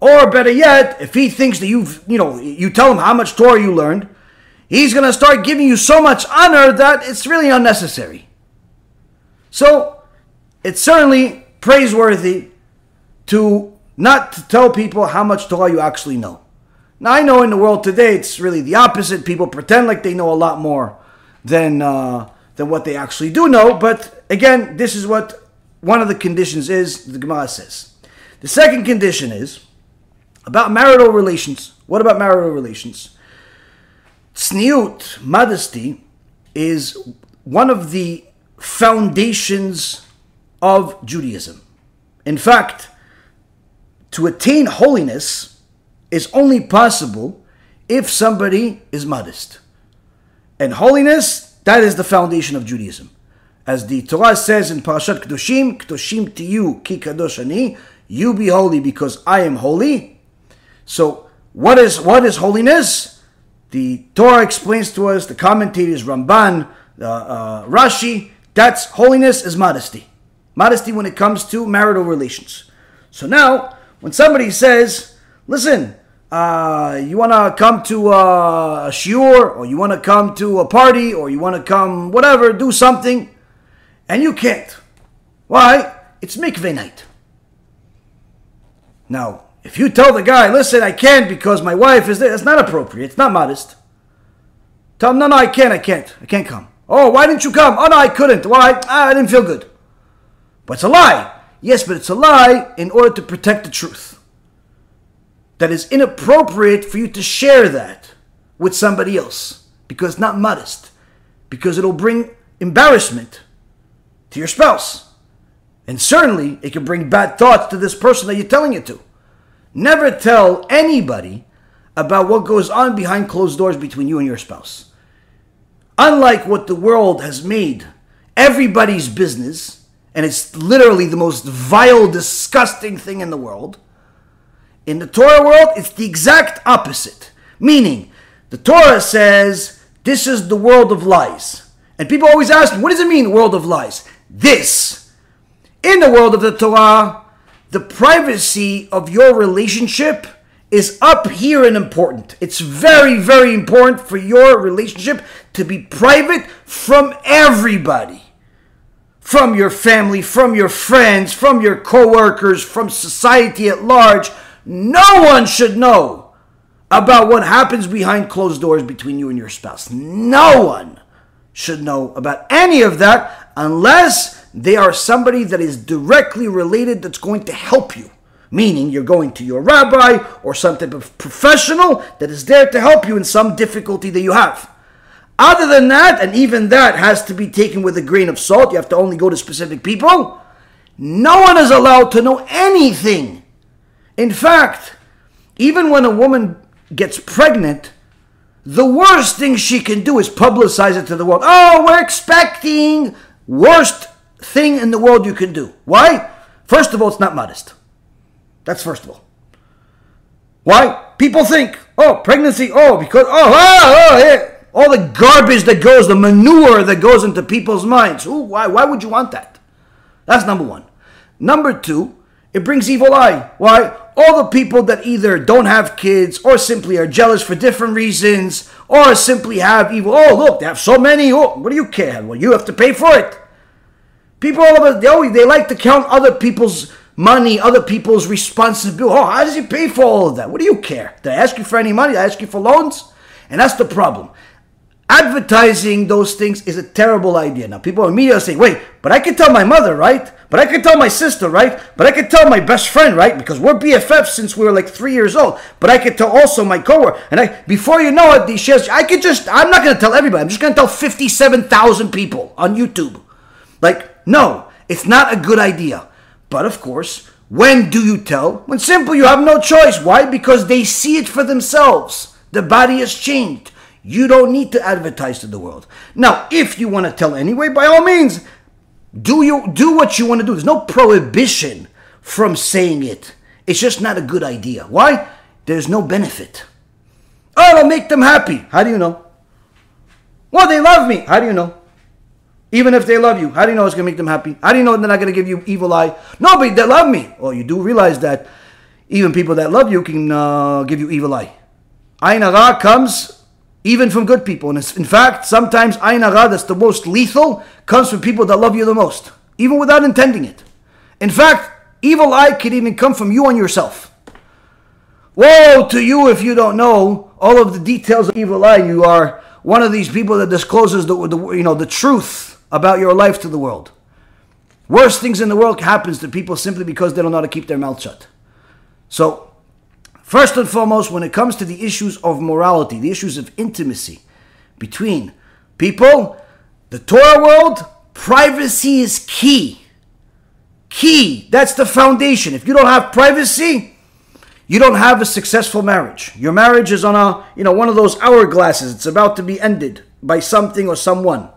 Or better yet, if he thinks that you've, you know, you tell him how much Torah you learned, he's going to start giving you so much honor that it's really unnecessary. So, it's certainly praiseworthy to not to tell people how much Torah you actually know. Now, I know in the world today it's really the opposite. People pretend like they know a lot more than uh, than what they actually do know. But again, this is what one of the conditions is. The Gemara says. The second condition is about marital relations. What about marital relations? Tzniut, modesty, is one of the foundations of Judaism. In fact, to attain holiness is only possible if somebody is modest. And holiness, that is the foundation of Judaism. As the Torah says in Parashat Kedoshim, Kedoshim tihyu ki kadosh ani, you be holy because I am holy. So, what is what is holiness? The Torah explains to us, the commentators Ramban, uh, uh, Rashi, that's holiness is modesty. Modesty when it comes to marital relations. So now, when somebody says, listen, uh, you want to come to a shiur, or you want to come to a party, or you want to come, whatever, do something, and you can't. Why? It's mikveh night. Now, if you tell the guy, listen, I can't because my wife is there, it's not appropriate. It's not modest. Tell him, no, no, I can't, I can't. I can't come. Oh, why didn't you come? Oh, no, I couldn't. Why? Ah, I didn't feel good. But it's a lie. Yes, but it's a lie in order to protect the truth. That is inappropriate for you to share that with somebody else because it's not modest. Because it'll bring embarrassment to your spouse. And certainly, it can bring bad thoughts to this person that you're telling it to. Never tell anybody about what goes on behind closed doors between you and your spouse. Unlike what the world has made everybody's business, and it's literally the most vile, disgusting thing in the world, in the Torah world, it's the exact opposite. Meaning, the Torah says this is the world of lies. And people always ask what does it mean, world of lies? This. In the world of the Torah, the privacy of your relationship is up here and important. It's very, very important for your relationship to be private from everybody. From your family, from your friends, from your coworkers, from society at large. No one should know about what happens behind closed doors between you and your spouse. No one should know about any of that unless they are somebody that is directly related that's going to help you. Meaning you're going to your rabbi or some type of professional that is there to help you in some difficulty that you have. Other than that, and even that has to be taken with a grain of salt, you have to only go to specific people. No one is allowed to know anything. In fact, even when a woman gets pregnant, the worst thing she can do is publicize it to the world. Oh, we're expecting. Worst thing in the world you can do. Why? First of all, it's not modest. That's first of all. Why? People think, oh, pregnancy, oh, because, oh, oh, oh yeah. All the garbage that goes, the manure that goes into people's minds. Ooh, why? Why would you want that? That's number one. Number two, it brings evil eye. Why? All the people that either don't have kids or simply are jealous for different reasons or simply have evil. Oh, look, they have so many. Oh, what do you care? Well, you have to pay for it. People all us, they always they like to count other people's money, other people's responsibility. Oh, how does he pay for all of that? What do you care? Did I ask you for any money? Did I ask you for loans? And that's the problem. Advertising those things is a terrible idea. Now, people in media saying, wait, but I can tell my mother, right? But I can tell my sister, right? But I can tell my best friend, right? Because we're BFFs since we were like three years old. But I can tell also my coworker. And I, before you know it, these shares, I could just, I'm not going to tell everybody. I'm just going to tell 57,000 people on YouTube. Like, no, it's not a good idea. But of course, when do you tell? When simple, you have no choice. Why? Because they see it for themselves. The body has changed. You don't need to advertise to the world. Now, if you want to tell anyway, by all means, do you do what you want to do. There's no prohibition from saying it. It's just not a good idea. Why? There's no benefit. Oh, it'll make them happy. How do you know? Well, they love me. How do you know? Even if they love you, how do you know it's to make them happy? How do you know they're not to give you evil eye? No, but they love me. Well, you do realize that even people that love you can uh, give you evil eye. Hara comes even from good people. And in fact, sometimes ain hara that's the most lethal comes from people that love you the most, even without intending it. In fact, evil eye can even come from you on yourself. Woe to you if you don't know all of the details of evil eye. You are one of these people that discloses the, the you know the truth about your life to the world. Worst things in the world happens to people simply because they don't know how to keep their mouth shut. So First and foremost, when it comes to the issues of morality, the issues of intimacy between people, the Torah world, privacy is key. Key. That's the foundation. If you don't have privacy, you don't have a successful marriage. Your marriage is on a, you know, one of those hourglasses. It's about to be ended by something or someone.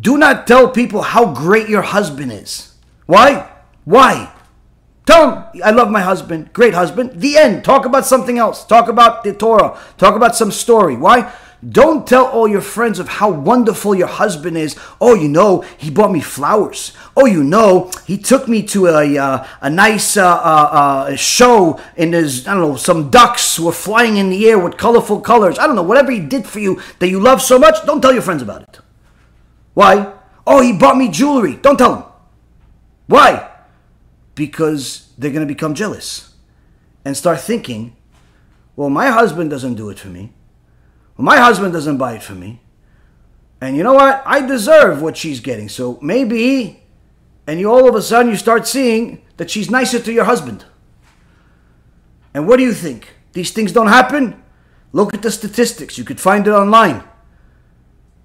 Do not tell people how great your husband is. Why? Why? Tell him, I love my husband, great husband. The end. Talk about something else. Talk about the Torah. Talk about some story. Why? Don't tell all your friends of how wonderful your husband is. Oh, you know, he bought me flowers. Oh, you know, he took me to a, uh, a nice uh, uh, uh show and there's, I don't know, some ducks were flying in the air with colorful colors. I don't know, whatever he did for you that you love so much, don't tell your friends about it. Why? Oh, he bought me jewelry. Don't tell them. Why? Because they're going to become jealous and start thinking, well, my husband doesn't do it for me. Well, my husband doesn't buy it for me. And you know what? I deserve what she's getting. So maybe, and you all of a sudden you start seeing that she's nicer to your husband. And what do you think? These things don't happen? Look at the statistics. You could find it online.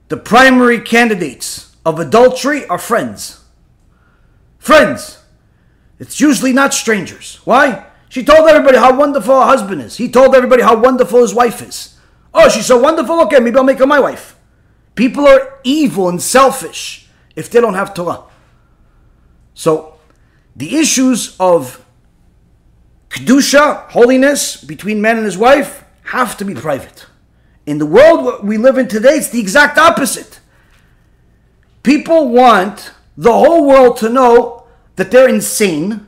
The primary candidates of adultery are friends. Friends. It's usually not strangers. Why? She told everybody how wonderful her husband is. He told everybody how wonderful his wife is. Oh, she's so wonderful? Okay, maybe I'll make her my wife. People are evil and selfish if they don't have Torah. So, the issues of Kedusha, holiness, between man and his wife, have to be private. In the world we live in today, it's the exact opposite. People want the whole world to know that they're insane,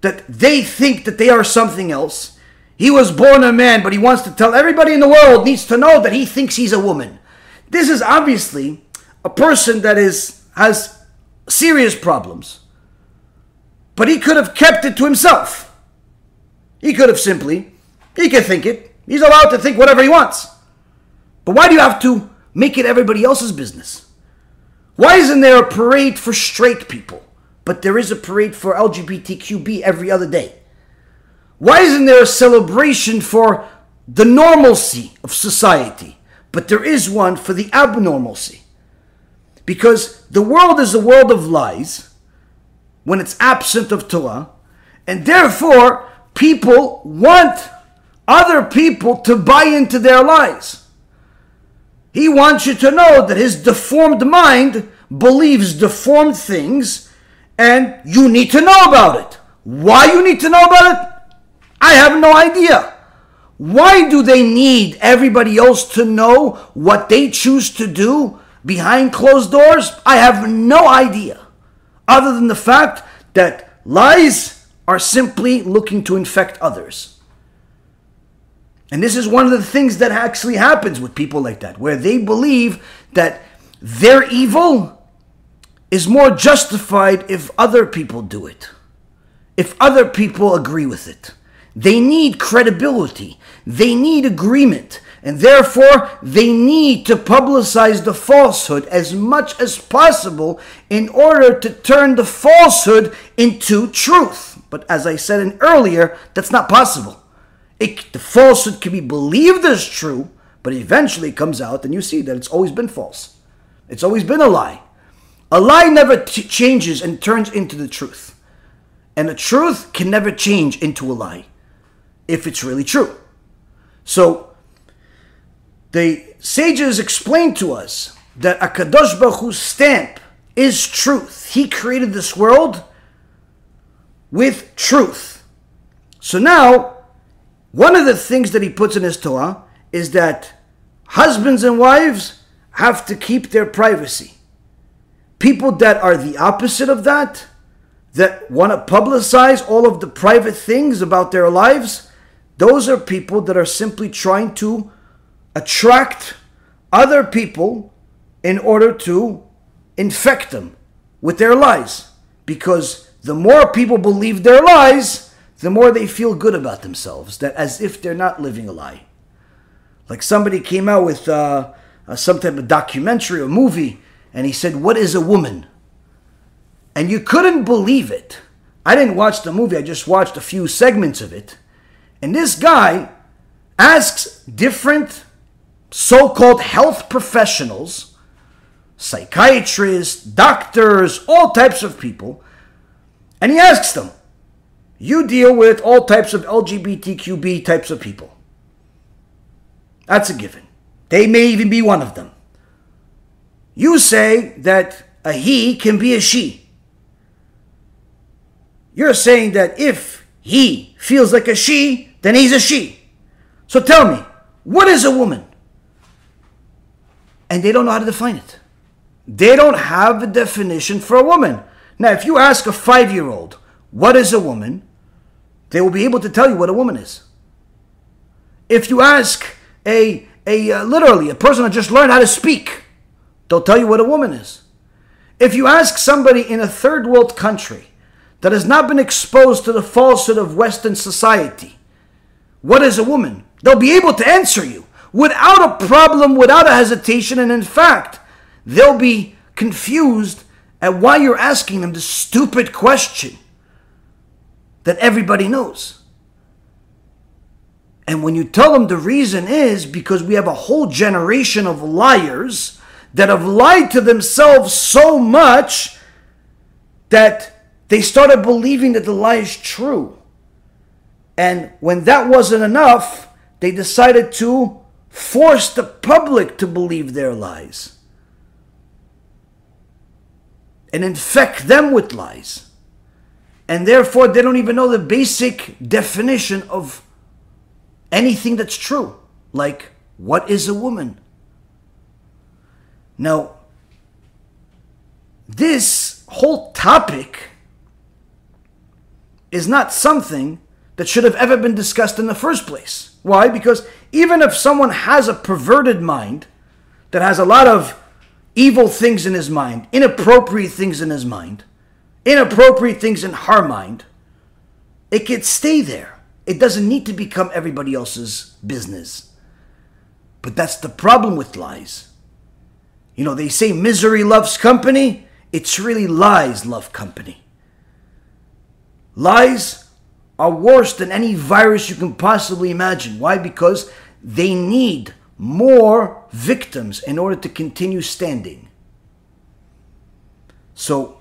that they think that they are something else. He was born a man, but he wants to tell everybody in the world needs to know that he thinks he's a woman. This is obviously a person that is has serious problems. But he could have kept it to himself. He could have simply, he could think it. He's allowed to think whatever he wants. But why do you have to make it everybody else's business? Why isn't there a parade for straight people? But there is a parade for LGBTQB every other day? Why isn't there a celebration for the normalcy of society, but there is one for the abnormalcy? Because the world is a world of lies when it's absent of Torah, and therefore people want other people to buy into their lies. He wants you to know that his deformed mind believes deformed things and you need to know about it. Why you need to know about it? I have no idea. Why do they need everybody else to know what they choose to do behind closed doors? I have no idea. Other than the fact that lies are simply looking to infect others. And this is one of the things that actually happens with people like that, where they believe that their evil is more justified if other people do it, if other people agree with it. They need credibility, they need agreement, and therefore they need to publicize the falsehood as much as possible in order to turn the falsehood into truth. But as I said in earlier, that's not possible. It, the falsehood can be believed as true, but eventually it comes out and you see that it's always been false. It's always been a lie. A lie never t- changes and turns into the truth. And the truth can never change into a lie if it's really true. So, the sages explain to us that Akadosh Baruch Hu's stamp is truth. He created this world with truth. So now, one of the things that he puts in his Torah is that husbands and wives have to keep their privacy. People that are the opposite of that, that want to publicize all of the private things about their lives, those are people that are simply trying to attract other people in order to infect them with their lies. Because the more people believe their lies, the more they feel good about themselves, that as if they're not living a lie. Like somebody came out with uh, uh, some type of documentary or movie, and he said, What is a woman? And you couldn't believe it. I didn't watch the movie, I just watched a few segments of it. And this guy asks different so called health professionals, psychiatrists, doctors, all types of people, and he asks them, You deal with all types of LGBTQB types of people. That's a given. They may even be one of them. You say that a he can be a she. You're saying that if he feels like a she, then he's a she. So tell me, what is a woman? And they don't know how to define it. They don't have a definition for a woman. Now, if you ask a five year old, what is a woman? They will be able to tell you what a woman is. If you ask a, a uh, literally a person that just learned how to speak, they'll tell you what a woman is. If you ask somebody in a third world country that has not been exposed to the falsehood of Western society, what is a woman? They'll be able to answer you without a problem, without a hesitation, and in fact, they'll be confused at why you're asking them the stupid question that everybody knows. And when you tell them the reason is because we have a whole generation of liars that have lied to themselves so much that they started believing that the lie is true. And when that wasn't enough, they decided to force the public to believe their lies and infect them with lies. And therefore, they don't even know the basic definition of anything that's true. Like, what is a woman? Now, this whole topic is not something that should have ever been discussed in the first place. Why? Because even if someone has a perverted mind that has a lot of evil things in his mind, inappropriate things in his mind, inappropriate things in her mind, it can stay there. It doesn't need to become everybody else's business. But that's the problem with lies. You know, they say misery loves company. It's really lies love company. Lies are worse than any virus you can possibly imagine. Why? Because they need more victims in order to continue standing. So,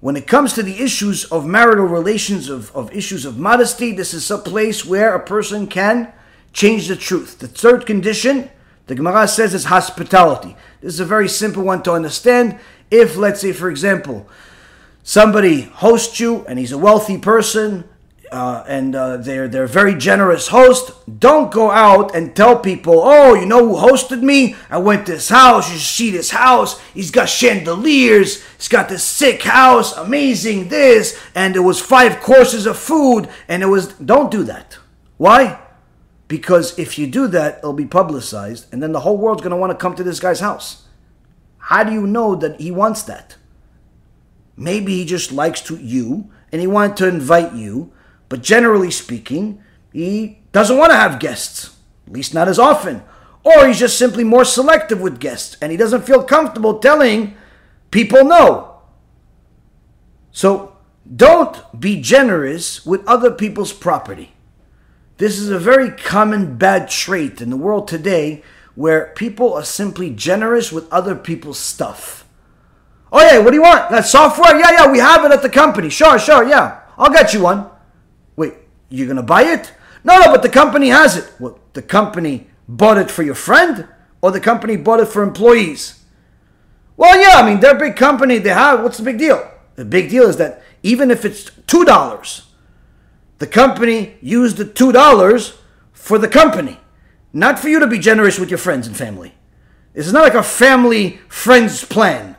when it comes to the issues of marital relations, of, of issues of modesty, this is a place where a person can change the truth. The third condition, the Gemara says, it's hospitality. This is a very simple one to understand. If, let's say, for example, somebody hosts you and he's a wealthy person, uh, and uh, they're they're very generous host. Don't go out and tell people, oh, you know who hosted me? I went to his house. You should see this house. He's got chandeliers. He's got this sick house, amazing this, and there was five courses of food, and it was. Don't do that. Why? Because if you do that, it'll be publicized, and then the whole world's gonna want to come to this guy's house. How do you know that he wants that? Maybe he just likes to you and he wanted to invite you, but generally speaking, he doesn't want to have guests, at least not as often. Or he's just simply more selective with guests and he doesn't feel comfortable telling people no. So don't be generous with other people's property. This is a very common bad trait in the world today where people are simply generous with other people's stuff. Oh, yeah, what do you want? That software? Yeah, yeah, we have it at the company. Sure, sure, yeah. I'll get you one. Wait, you're going to buy it? No, no, but the company has it. Well, the company bought it for your friend or the company bought it for employees? Well, yeah, I mean, they're a big company. They have, what's the big deal? The big deal is that even if it's $2, the company used the $2 for the company, not for you to be generous with your friends and family. This is not like a family friends plan.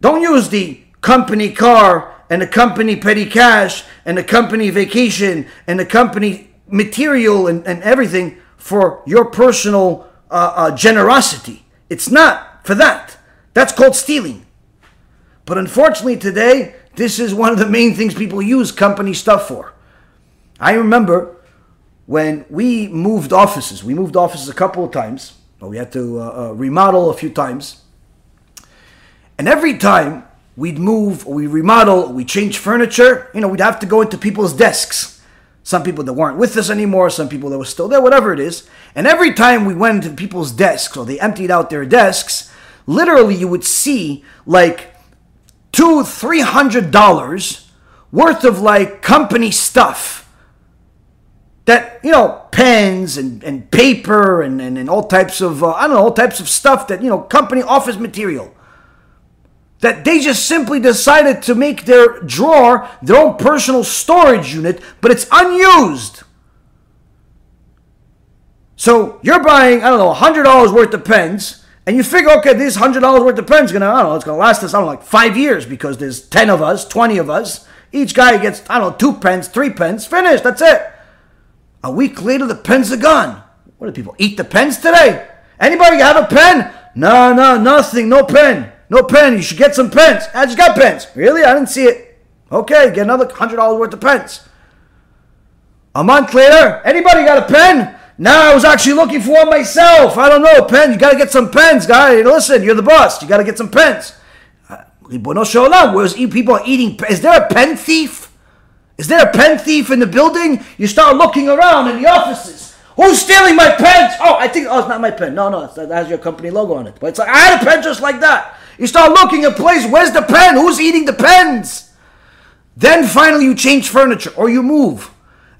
Don't use the company car and the company petty cash and the company vacation and the company material and, and everything for your personal uh, uh, generosity. It's not for that. That's called stealing. But unfortunately, today, this is one of the main things people use company stuff for. I remember when we moved offices, we moved offices a couple of times, we had to uh, uh, remodel a few times. And every time we'd move we remodel, we change furniture, you know, we'd have to go into people's desks. Some people that weren't with us anymore, some people that were still there, whatever it is. And every time we went into people's desks or they emptied out their desks, literally you would see like two, three hundred dollars worth of like company stuff. That, you know, pens and, and paper and, and, and all types of, uh, I don't know, all types of stuff that, you know, company office material that they just simply decided to make their drawer their own personal storage unit, but it's unused. So you're buying, I don't know, $100 worth of pens, and you figure, okay, this $100 worth of pens gonna, I don't know, it's gonna last us, I don't know, like five years because there's 10 of us, 20 of us. Each guy gets, I don't know, two pens, three pens, finished, that's it. A week later, the pens are gone. What do people eat the pens today? Anybody have a pen? No, no, nothing, no pen. No pen. You should get some pens. I just got pens. Really? I didn't see it. Okay, get another hundred dollars worth of pens. A month later, anybody got a pen? Now I was actually looking for one myself. I don't know, pen. You gotta get some pens, guy. Listen, you're the boss. You gotta get some pens. Uh, where's people are eating? Is there a pen thief? Is there a pen thief in the building? You start looking around in the offices. Who's stealing my pens? Oh, I think, oh, it's not my pen. No, no, that has your company logo on it. But it's like, I had a pen just like that. You start looking at place, where's the pen? Who's eating the pens? Then finally you change furniture or you move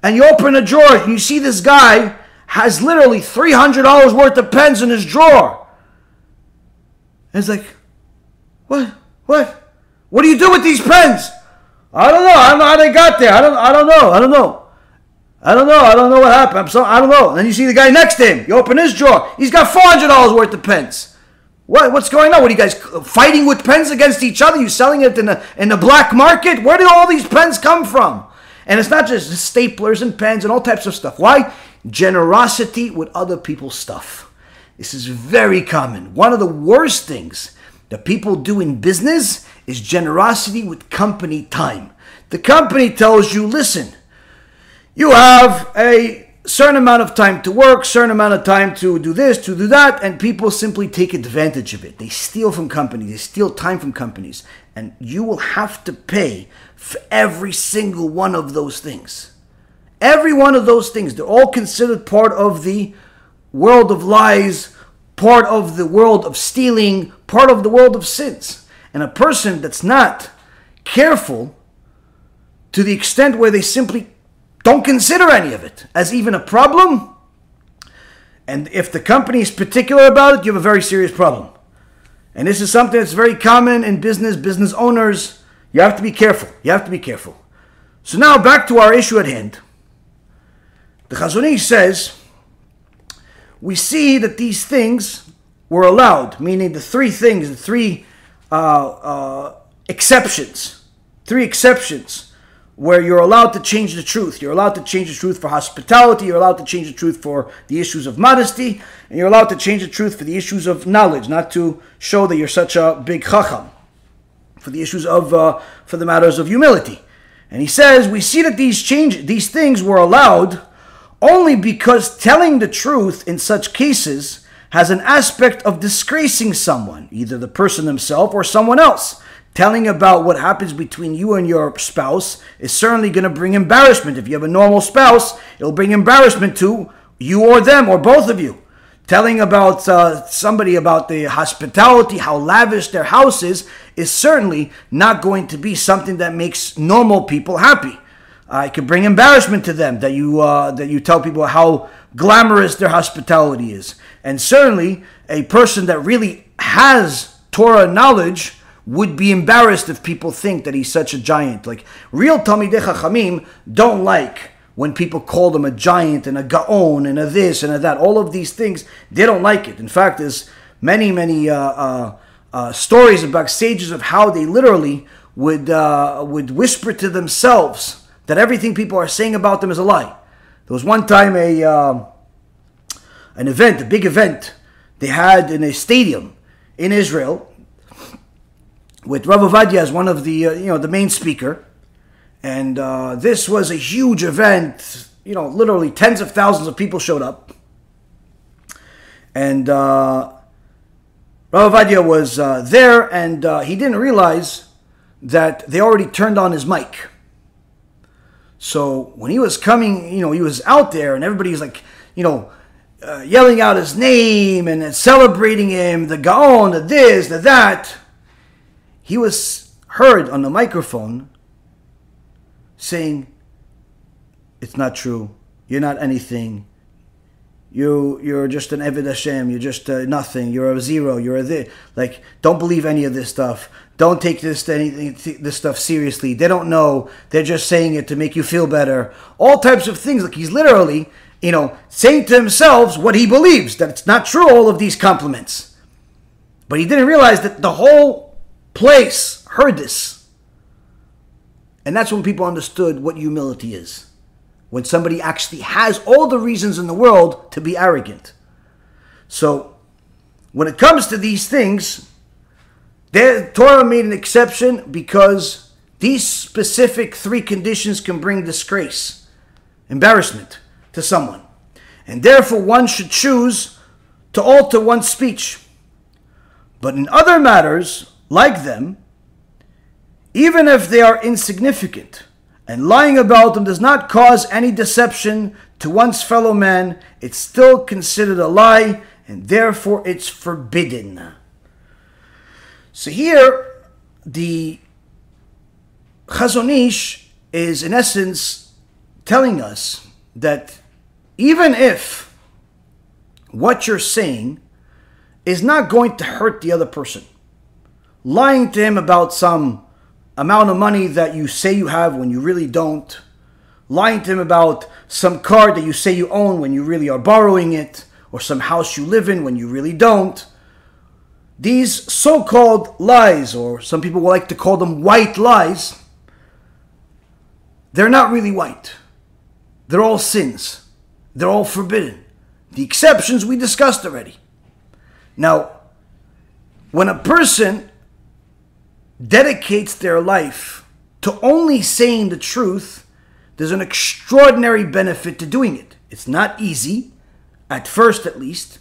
and you open a drawer and you see this guy has literally $300 worth of pens in his drawer. And it's like, what? What? What do you do with these pens? I don't know. I don't know how they got there. I don't, I don't know. I don't know. I don't know. I don't know what happened. I'm so, I don't know. And then you see the guy next to him. You open his drawer. He's got $400 worth of pens. What, what's going on? What are you guys fighting with pens against each other? You selling it in the in the black market? Where do all these pens come from? And it's not just staplers and pens and all types of stuff. Why? Generosity with other people's stuff. This is very common. One of the worst things that people do in business is generosity with company time. The company tells you, listen, you have a certain amount of time to work, certain amount of time to do this, to do that, and people simply take advantage of it. They steal from companies, they steal time from companies, and you will have to pay for every single one of those things. Every one of those things, they're all considered part of the world of lies, part of the world of stealing, part of the world of sins. And a person that's not careful to the extent where they simply don't consider any of it as even a problem. And if the company is particular about it, you have a very serious problem. And this is something that's very common in business, business owners. You have to be careful. You have to be careful. So now back to our issue at hand. The Chazon Ish says, we see that these things were allowed, meaning the three things, the three uh, uh, exceptions, three exceptions where you're allowed to change the truth. You're allowed to change the truth for hospitality, you're allowed to change the truth for the issues of modesty, and you're allowed to change the truth for the issues of knowledge, not to show that you're such a big chacham. for the issues of uh, for the matters of humility. And he says we see that these change these things were allowed only because telling the truth in such cases has an aspect of disgracing someone, either the person himself or someone else. Telling about what happens between you and your spouse is certainly going to bring embarrassment. If you have a normal spouse, it'll bring embarrassment to you or them or both of you. Telling about uh, somebody about the hospitality, how lavish their house is, is certainly not going to be something that makes normal people happy. Uh, it could bring embarrassment to them that you uh, that you tell people how glamorous their hospitality is, and certainly a person that really has Torah knowledge would be embarrassed if people think that he's such a giant. Like real Talmidei Chachamim don't like when people call them a giant and a gaon and a this and a that. All of these things, they don't like it. In fact, there's many, many uh, uh, uh, stories about sages of how they literally would uh, would whisper to themselves that everything people are saying about them is a lie. There was one time a uh, an event, a big event they had in a stadium in Israel with Rav Ovadia as one of the uh, you know the main speaker, and uh, this was a huge event. You know, literally tens of thousands of people showed up, and uh, Rav Ovadia was uh, there, and uh, he didn't realize that they already turned on his mic. So when he was coming, you know, he was out there, and everybody was like, you know. Uh, yelling out his name and celebrating him, the Gaon, the this, the that he was heard on the microphone saying, It's not true. You're not anything. You, you're just an Eved Hashem. You're just uh, nothing. You're a zero. You're a this. Like, don't believe any of this stuff. Don't take this anything this stuff seriously. They don't know. They're just saying it to make you feel better. All types of things. Like he's literally, you know, saying to himself what he believes that it's not true. All of these compliments, but he didn't realize that the whole place heard this. And that's when people understood what humility is. When somebody actually has all the reasons in the world to be arrogant. So, when it comes to these things, the Torah made an exception because these specific three conditions can bring disgrace, embarrassment to someone. And therefore, one should choose to alter one's speech. But in other matters, like them, even if they are insignificant, and lying about them does not cause any deception to one's fellow man, it's still considered a lie, and therefore it's forbidden. So here, the Chazon Ish is in essence telling us that even if what you're saying is not going to hurt the other person, lying to him about some amount of money that you say you have when you really don't, lying to him about some car that you say you own when you really are borrowing it, or some house you live in when you really don't. These so called lies, or some people like to call them white lies, they're not really white. They're all sins. They're all forbidden. The exceptions we discussed already. Now, when a person dedicates their life to only saying the truth, there's an extraordinary benefit to doing it. It's not easy, at first at least,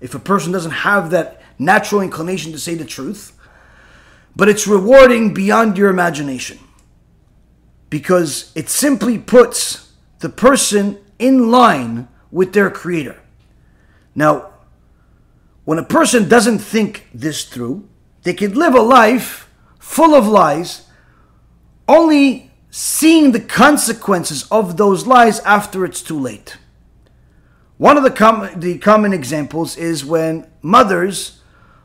if a person doesn't have that natural inclination to say the truth, but it's rewarding beyond your imagination because it simply puts the person in line with their creator. Now, when a person doesn't think this through, they could live a life full of lies, only seeing the consequences of those lies after it's too late. One of the, com- the common examples is when mothers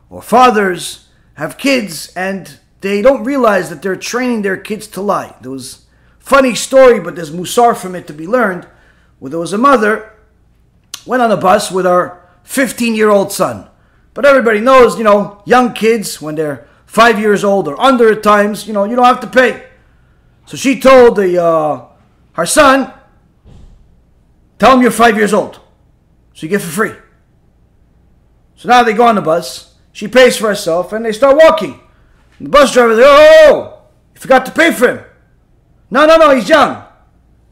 or fathers have kids and they don't realize that they're training their kids to lie. There was funny story, but there's musar from it to be learned, where there was a mother went on a bus with her 15 year old son. But everybody knows, you know, young kids, when they're five years old or under at times, you know, you don't have to pay. So she told the uh, her son, tell him you're five years old. So you get for free. So now they go on the bus. She pays for herself and they start walking. The bus driver says, oh, oh, oh, you forgot to pay for him. No, no, no, he's young.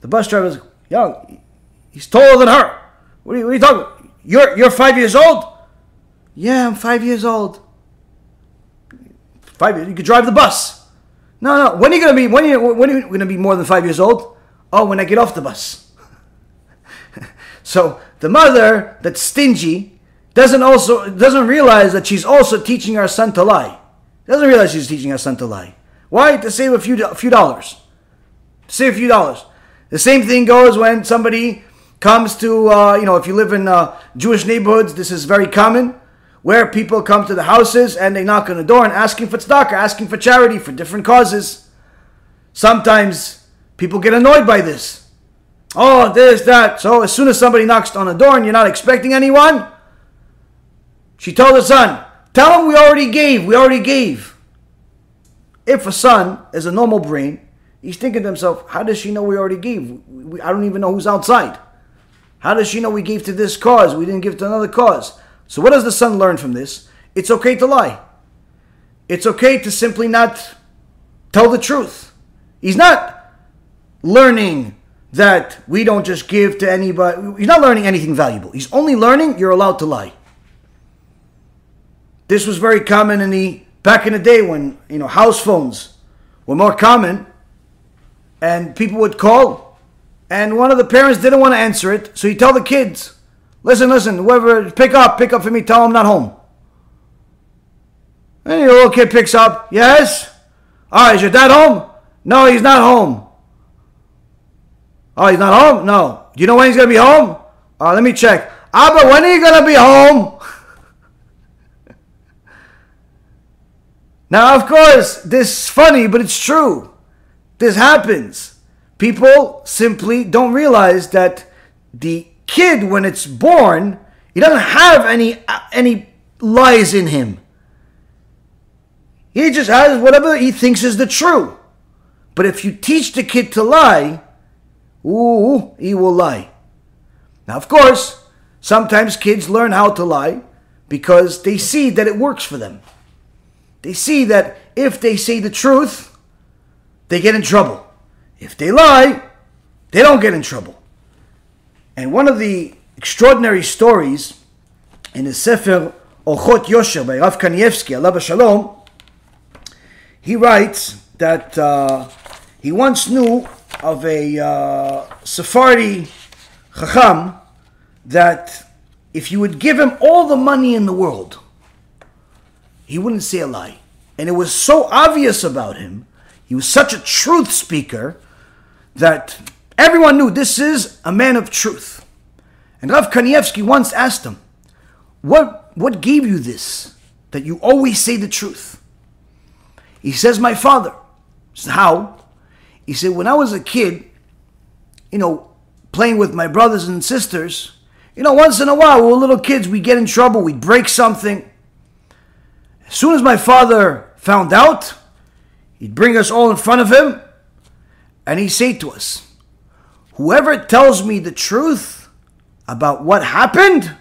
The bus driver's young. He's taller than her. What are you, what are you talking about? You're, you're five years old? Yeah, I'm five years old. Five years, you could drive the bus. No, no. When are you gonna be? When are you, when are you gonna be more than five years old? Oh, when I get off the bus. so the mother that's stingy doesn't also doesn't realize that she's also teaching our son to lie. Doesn't realize she's teaching our son to lie. Why? To save a few a few dollars. To save a few dollars. The same thing goes when somebody comes to uh, you know if you live in uh, Jewish neighborhoods. This is very common where people come to the houses and they knock on the door and asking for tzedakah, asking for charity for different causes. Sometimes people get annoyed by this. Oh, this, that. So as soon as somebody knocks on the door and you're not expecting anyone, she told her son, Tell him we already gave, we already gave. If a son is a normal brain, he's thinking to himself, How does she know we already gave? I don't even know who's outside. How does she know we gave to this cause? We didn't give to another cause. So, what does the son learn from this? It's okay to lie. It's okay to simply not tell the truth. He's not learning that we don't just give to anybody. He's not learning anything valuable. He's only learning you're allowed to lie. This was very common in the back in the day when you know house phones were more common, and people would call, and one of the parents didn't want to answer it, so you tell the kids, Listen, listen, whoever, pick up, pick up for me, tell him I'm not home. And your little kid picks up, yes? All right, is your dad home? No, he's not home. Oh, he's not home? No. Do you know when he's going to be home? Uh, let me check. Abba, when are you going to be home? Now, of course, this is funny, but it's true. This happens. People simply don't realize that the kid when it's born, he doesn't have any uh, any lies in him. He just has whatever he thinks is the true. But if you teach the kid to lie, ooh, he will lie. Now, of course, sometimes kids learn how to lie because they see that it works for them. They see that if they say the truth, they get in trouble. If they lie, they don't get in trouble. And one of the extraordinary stories in the Sefer Orchot Yosher by Rav Kanievsky, Allah Shalom, he writes that uh, he once knew of a uh, Sephardi Chacham that if you would give him all the money in the world, he wouldn't say a lie. And it was so obvious about him, he was such a truth speaker that Everyone knew this is a man of truth. And Rav Kanievsky once asked him, what, what gave you this, that you always say the truth? He says, My father. How? He said, When I was a kid, you know, playing with my brothers and sisters, you know, once in a while, we were little kids, we'd get in trouble, we'd break something. Soon as my father found out, he'd bring us all in front of him, and he'd say to us, Whoever tells me the truth about what happened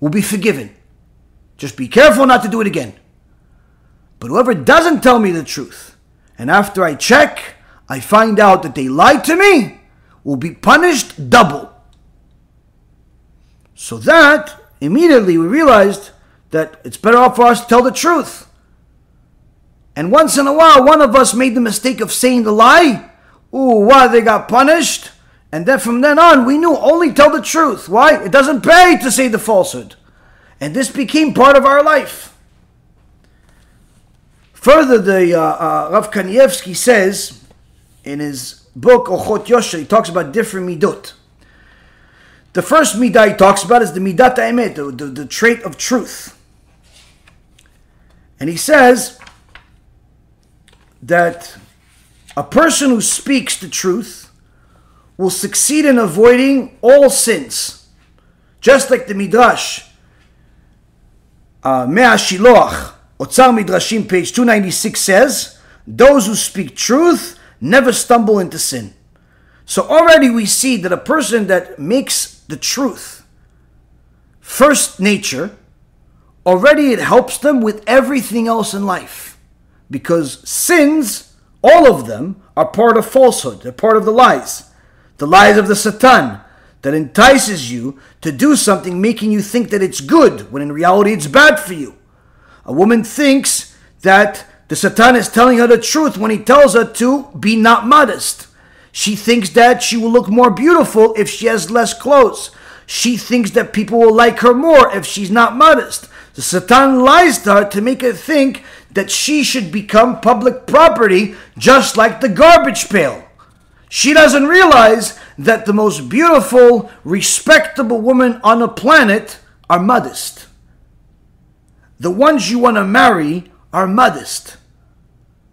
will be forgiven. Just be careful not to do it again. But whoever doesn't tell me the truth, and after I check, I find out that they lied to me, will be punished double. So that immediately we realized that it's better off for us to tell the truth. And once in a while, one of us made the mistake of saying the lie, Ooh, why they got punished? And then from then on, we knew only tell the truth. Why? It doesn't pay to say the falsehood. And this became part of our life. Further, the uh, uh, Rav Kanievsky says in his book Orchot Yosher, he talks about different midot. The first midah he talks about is the midat emet, the, the, the trait of truth. And he says that a person who speaks the truth will succeed in avoiding all sins. Just like the Midrash, uh, Mea Shiloach, Otzar Midrashim, page 296 says, Those who speak truth never stumble into sin. So already we see that a person that makes the truth first nature, already it helps them with everything else in life. Because sins, all of them, are part of falsehood. They're part of the lies. The lies of the Satan that entices you to do something making you think that it's good when in reality it's bad for you. A woman thinks that the Satan is telling her the truth when he tells her to be not modest. She thinks that she will look more beautiful if she has less clothes. She thinks that people will like her more if she's not modest. The Satan lies to her to make her think that she should become public property just like the garbage pail. She doesn't realize that the most beautiful, respectable women on the planet are modest. The ones you want to marry are modest.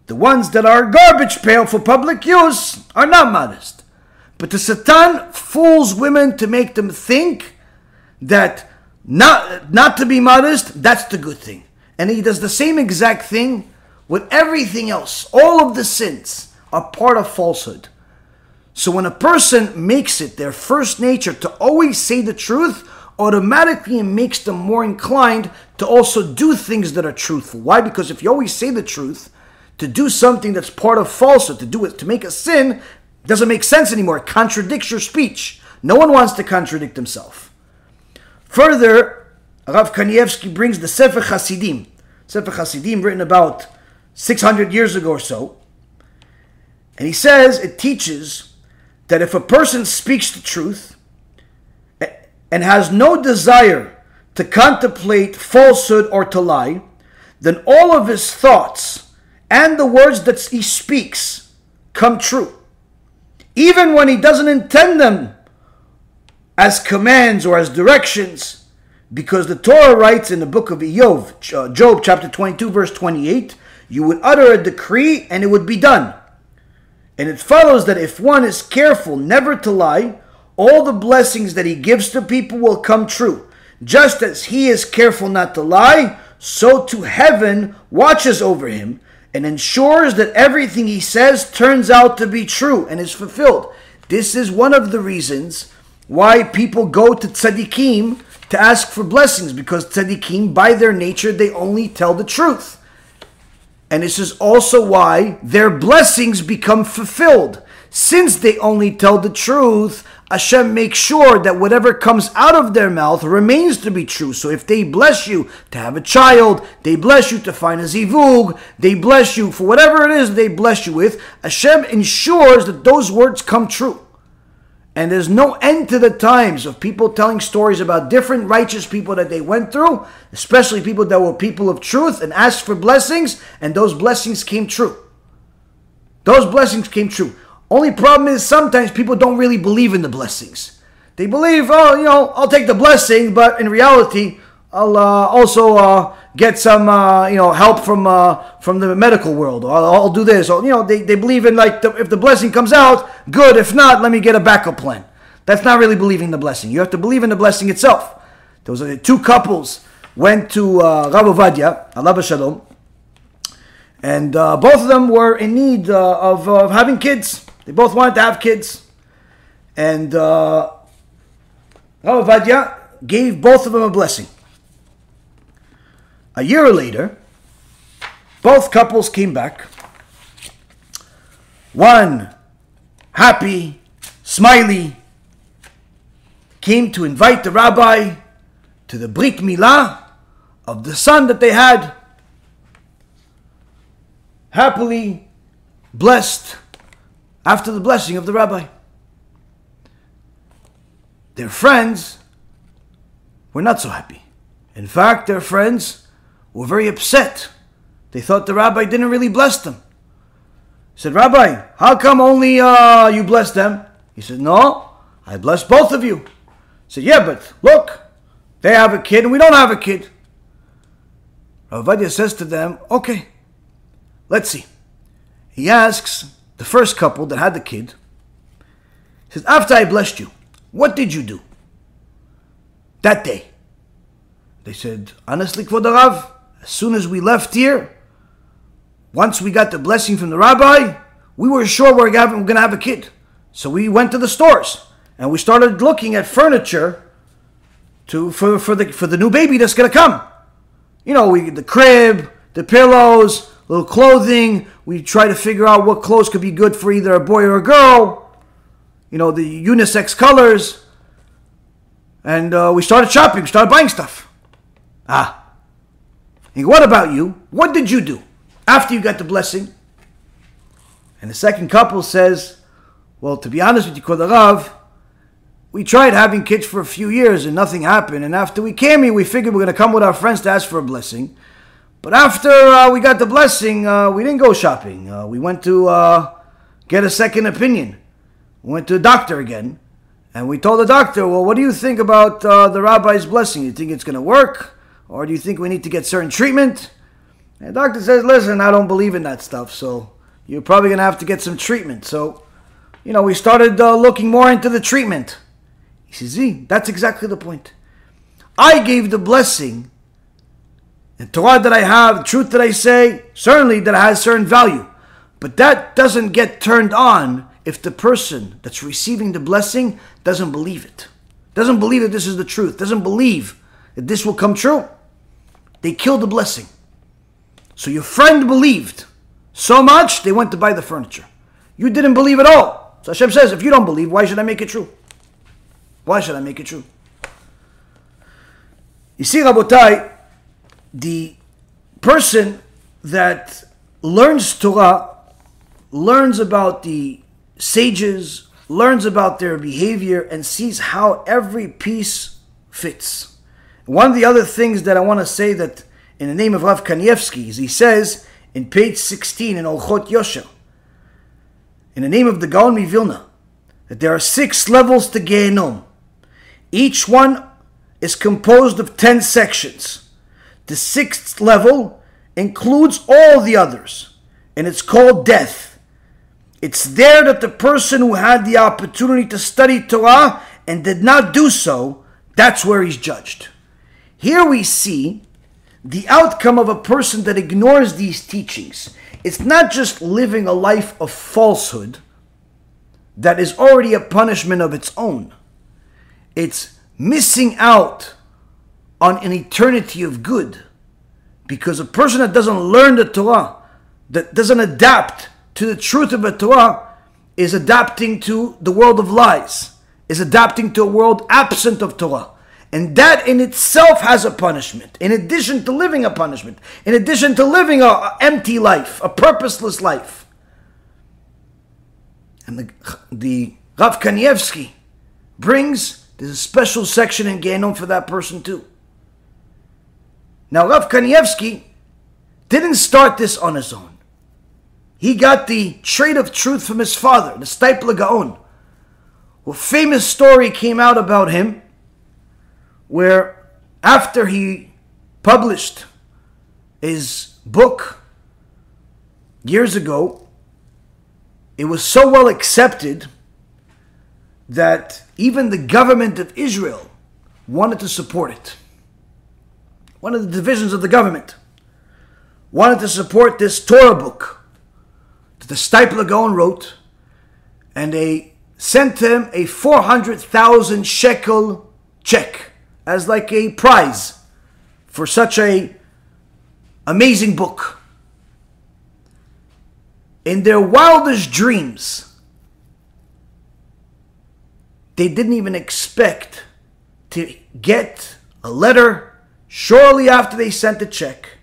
The ones that are garbage pail for public use are not modest. But the Satan fools women to make them think that not, not to be modest, that's the good thing. And he does the same exact thing with everything else. All of the sins are part of falsehood. So when a person makes it their first nature to always say the truth, automatically it makes them more inclined to also do things that are truthful. Why? Because if you always say the truth, to do something that's part of falsehood, to do it, to make a sin, doesn't make sense anymore. It contradicts your speech. No one wants to contradict himself. Further, Rav Kanievsky brings the Sefer Hasidim, Sefer Hasidim written about 600 years ago or so, and he says it teaches that if a person speaks the truth and has no desire to contemplate falsehood or to lie, then all of his thoughts and the words that he speaks come true. Even when he doesn't intend them as commands or as directions, because the Torah writes in the book of Job, uh, Job chapter 22, verse 28, you would utter a decree and it would be done. And it follows that if one is careful never to lie, all the blessings that he gives to people will come true. Just as he is careful not to lie, so too heaven watches over him and ensures that everything he says turns out to be true and is fulfilled. This is one of the reasons why people go to tzaddikim to ask for blessings because tzaddikim, by their nature, they only tell the truth. And this is also why their blessings become fulfilled. Since they only tell the truth, Hashem makes sure that whatever comes out of their mouth remains to be true. So if they bless you to have a child, they bless you to find a zivug, they bless you for whatever it is they bless you with, Hashem ensures that those words come true. And there's no end to the times of people telling stories about different righteous people that they went through, especially people that were people of truth and asked for blessings, and those blessings came true. Those blessings came true. Only problem is sometimes people don't really believe in the blessings. They believe, oh, you know, I'll take the blessing, but in reality, I'll uh, also uh, get some, uh, you know, help from uh, from the medical world. Or I'll, I'll, do this. Or, you know, they, they believe in like the, if the blessing comes out, good. If not, let me get a backup plan. That's not really believing the blessing. You have to believe in the blessing itself. There was uh, two couples went to uh, Rav Ovadia, Allah Shalom, and uh, both of them were in need of, of having kids. They both wanted to have kids. And uh, Vadia gave both of them a blessing. A year later, both couples came back. One, happy, smiley, came to invite the rabbi to the Brit Milah of the son that they had. Happily, blessed, after the blessing of the rabbi. Their friends were not so happy. In fact, their friends were very upset. They thought the rabbi didn't really bless them. He said, Rabbi, how come only uh, you bless them? He said, No, I bless both of you. He said, Yeah, but look, they have a kid and we don't have a kid. Rav Ovadia says to them, Okay, let's see. He asks, the first couple that had the kid, he says, After I blessed you, what did you do that day? They said, Honestly, Kvod as soon as we left here, once we got the blessing from the rabbi, we were sure we we're going to have a kid. So we went to the stores and we started looking at furniture to for, for the for the new baby that's going to come. You know, we the crib, the pillows, little clothing. We try to figure out what clothes could be good for either a boy or a girl. You know, the unisex colors. And uh, we started shopping, started buying stuff. Ah. And what about you? What did you do after you got the blessing? And the second couple says, Well, to be honest with you, Kvod HaRav, we tried having kids for a few years and nothing happened. And after we came here, we figured we are going to come with our friends to ask for a blessing. But after uh, we got the blessing, uh, we didn't go shopping. Uh, we went to uh, get a second opinion. We went to a doctor again. And we told the doctor, well, what do you think about uh, the rabbi's blessing? You think it's going to work? Or do you think we need to get certain treatment? And the doctor says, listen, I don't believe in that stuff. So you're probably going to have to get some treatment. So, you know, we started uh, looking more into the treatment. He says, Z, that's exactly the point. I gave the blessing, the Torah that I have, the truth that I say, certainly that has certain value. But that doesn't get turned on if the person that's receiving the blessing doesn't believe it. Doesn't believe that this is the truth. Doesn't believe that this will come true. They killed the blessing. So your friend believed so much, they went to buy the furniture. You didn't believe at all. So Hashem says, if you don't believe, why should I make it true? Why should I make it true? You see, Rabotai, the person that learns Torah learns about the sages, learns about their behavior, and sees how every piece fits. One of the other things that I want to say that in the name of Rav Kanievsky is he says in page 16 in Orchot Yosher, in the name of the Gaon Vilna, that there are six levels to Gehenom. Each one is composed of 10 sections. The sixth level includes all the others, and it's called death. It's there that the person who had the opportunity to study Torah and did not do so, that's where he's judged. Here we see the outcome of a person that ignores these teachings. It's not just living a life of falsehood that is already a punishment of its own. It's missing out on an eternity of good. Because a person that doesn't learn the Torah, that doesn't adapt to the truth of the Torah, is adapting to the world of lies, is adapting to a world absent of Torah. And that in itself has a punishment, in addition to living a punishment, in addition to living an empty life, a purposeless life. And the, the Rav Kanievsky brings there's a special section in Ganon for that person too. Now, Rav Kanievsky didn't start this on his own. He got the trait of truth from his father, the Steipler Gaon. A famous story came out about him where after he published his book years ago, it was so well accepted that even the government of Israel wanted to support it. One of the divisions of the government wanted to support this Torah book that the Steipler Gaon wrote, and they sent him a 400,000 shekel check as like a prize for such a amazing book. In their wildest dreams, they didn't even expect to get a letter shortly after they sent the check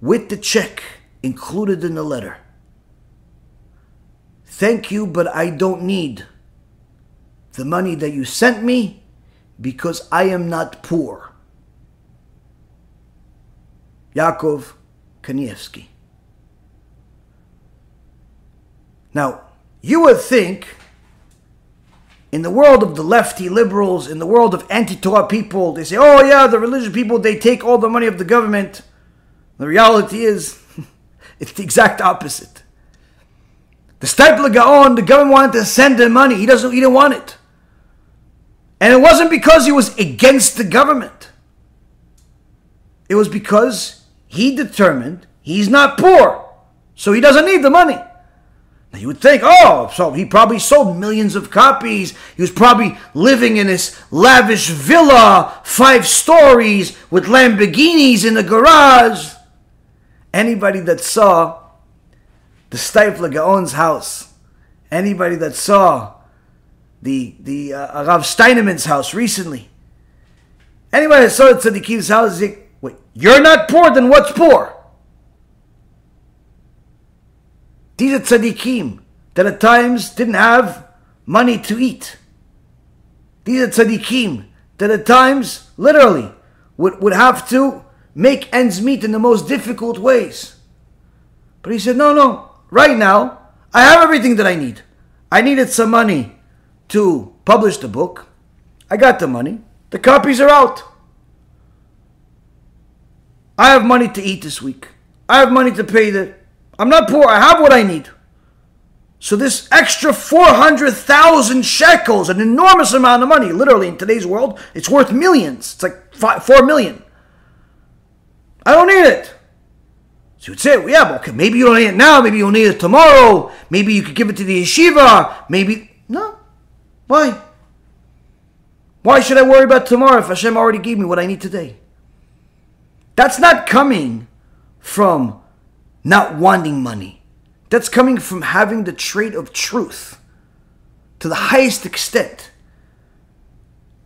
with the check included in the letter. Thank you, but I don't need the money that you sent me because I am not poor. Yaakov Kanievsky. Now, you would think in the world of the lefty liberals, in the world of anti Torah people, they say, oh yeah, the religious people, they take all the money of the government. The reality is, it's the exact opposite. The Steipler Gaon, the government wanted to send him money. He doesn't, he didn't want it. And it wasn't because he was against the government. It was because he determined he's not poor. So he doesn't need the money. Now you would think, oh, so he probably sold millions of copies. He was probably living in this lavish villa, five stories, with Lamborghinis in the garage. Anybody that saw the Steipler Gaon's house, anybody that saw the the uh, Rav Steinman's house recently, anybody that saw the Tzaddikim's house, like, wait, you're not poor, then what's poor? These are tzaddikim that at times didn't have money to eat. These are tzaddikim that at times, literally, would, would have to make ends meet in the most difficult ways. But he said, no, no, right now, I have everything that I need. I needed some money to publish the book. I got the money. The copies are out. I have money to eat this week. I have money to pay the I'm not poor. I have what I need. So this extra 400,000 shekels, an enormous amount of money, literally in today's world, it's worth millions. It's like five, 4 million. I don't need it. So you would say, well, yeah, but okay, maybe you don't need it now, maybe you'll need it tomorrow, maybe you could give it to the yeshiva, maybe. No. Why? Why should I worry about tomorrow if Hashem already gave me what I need today? That's not coming from not wanting money. That's coming from having the trait of truth to the highest extent.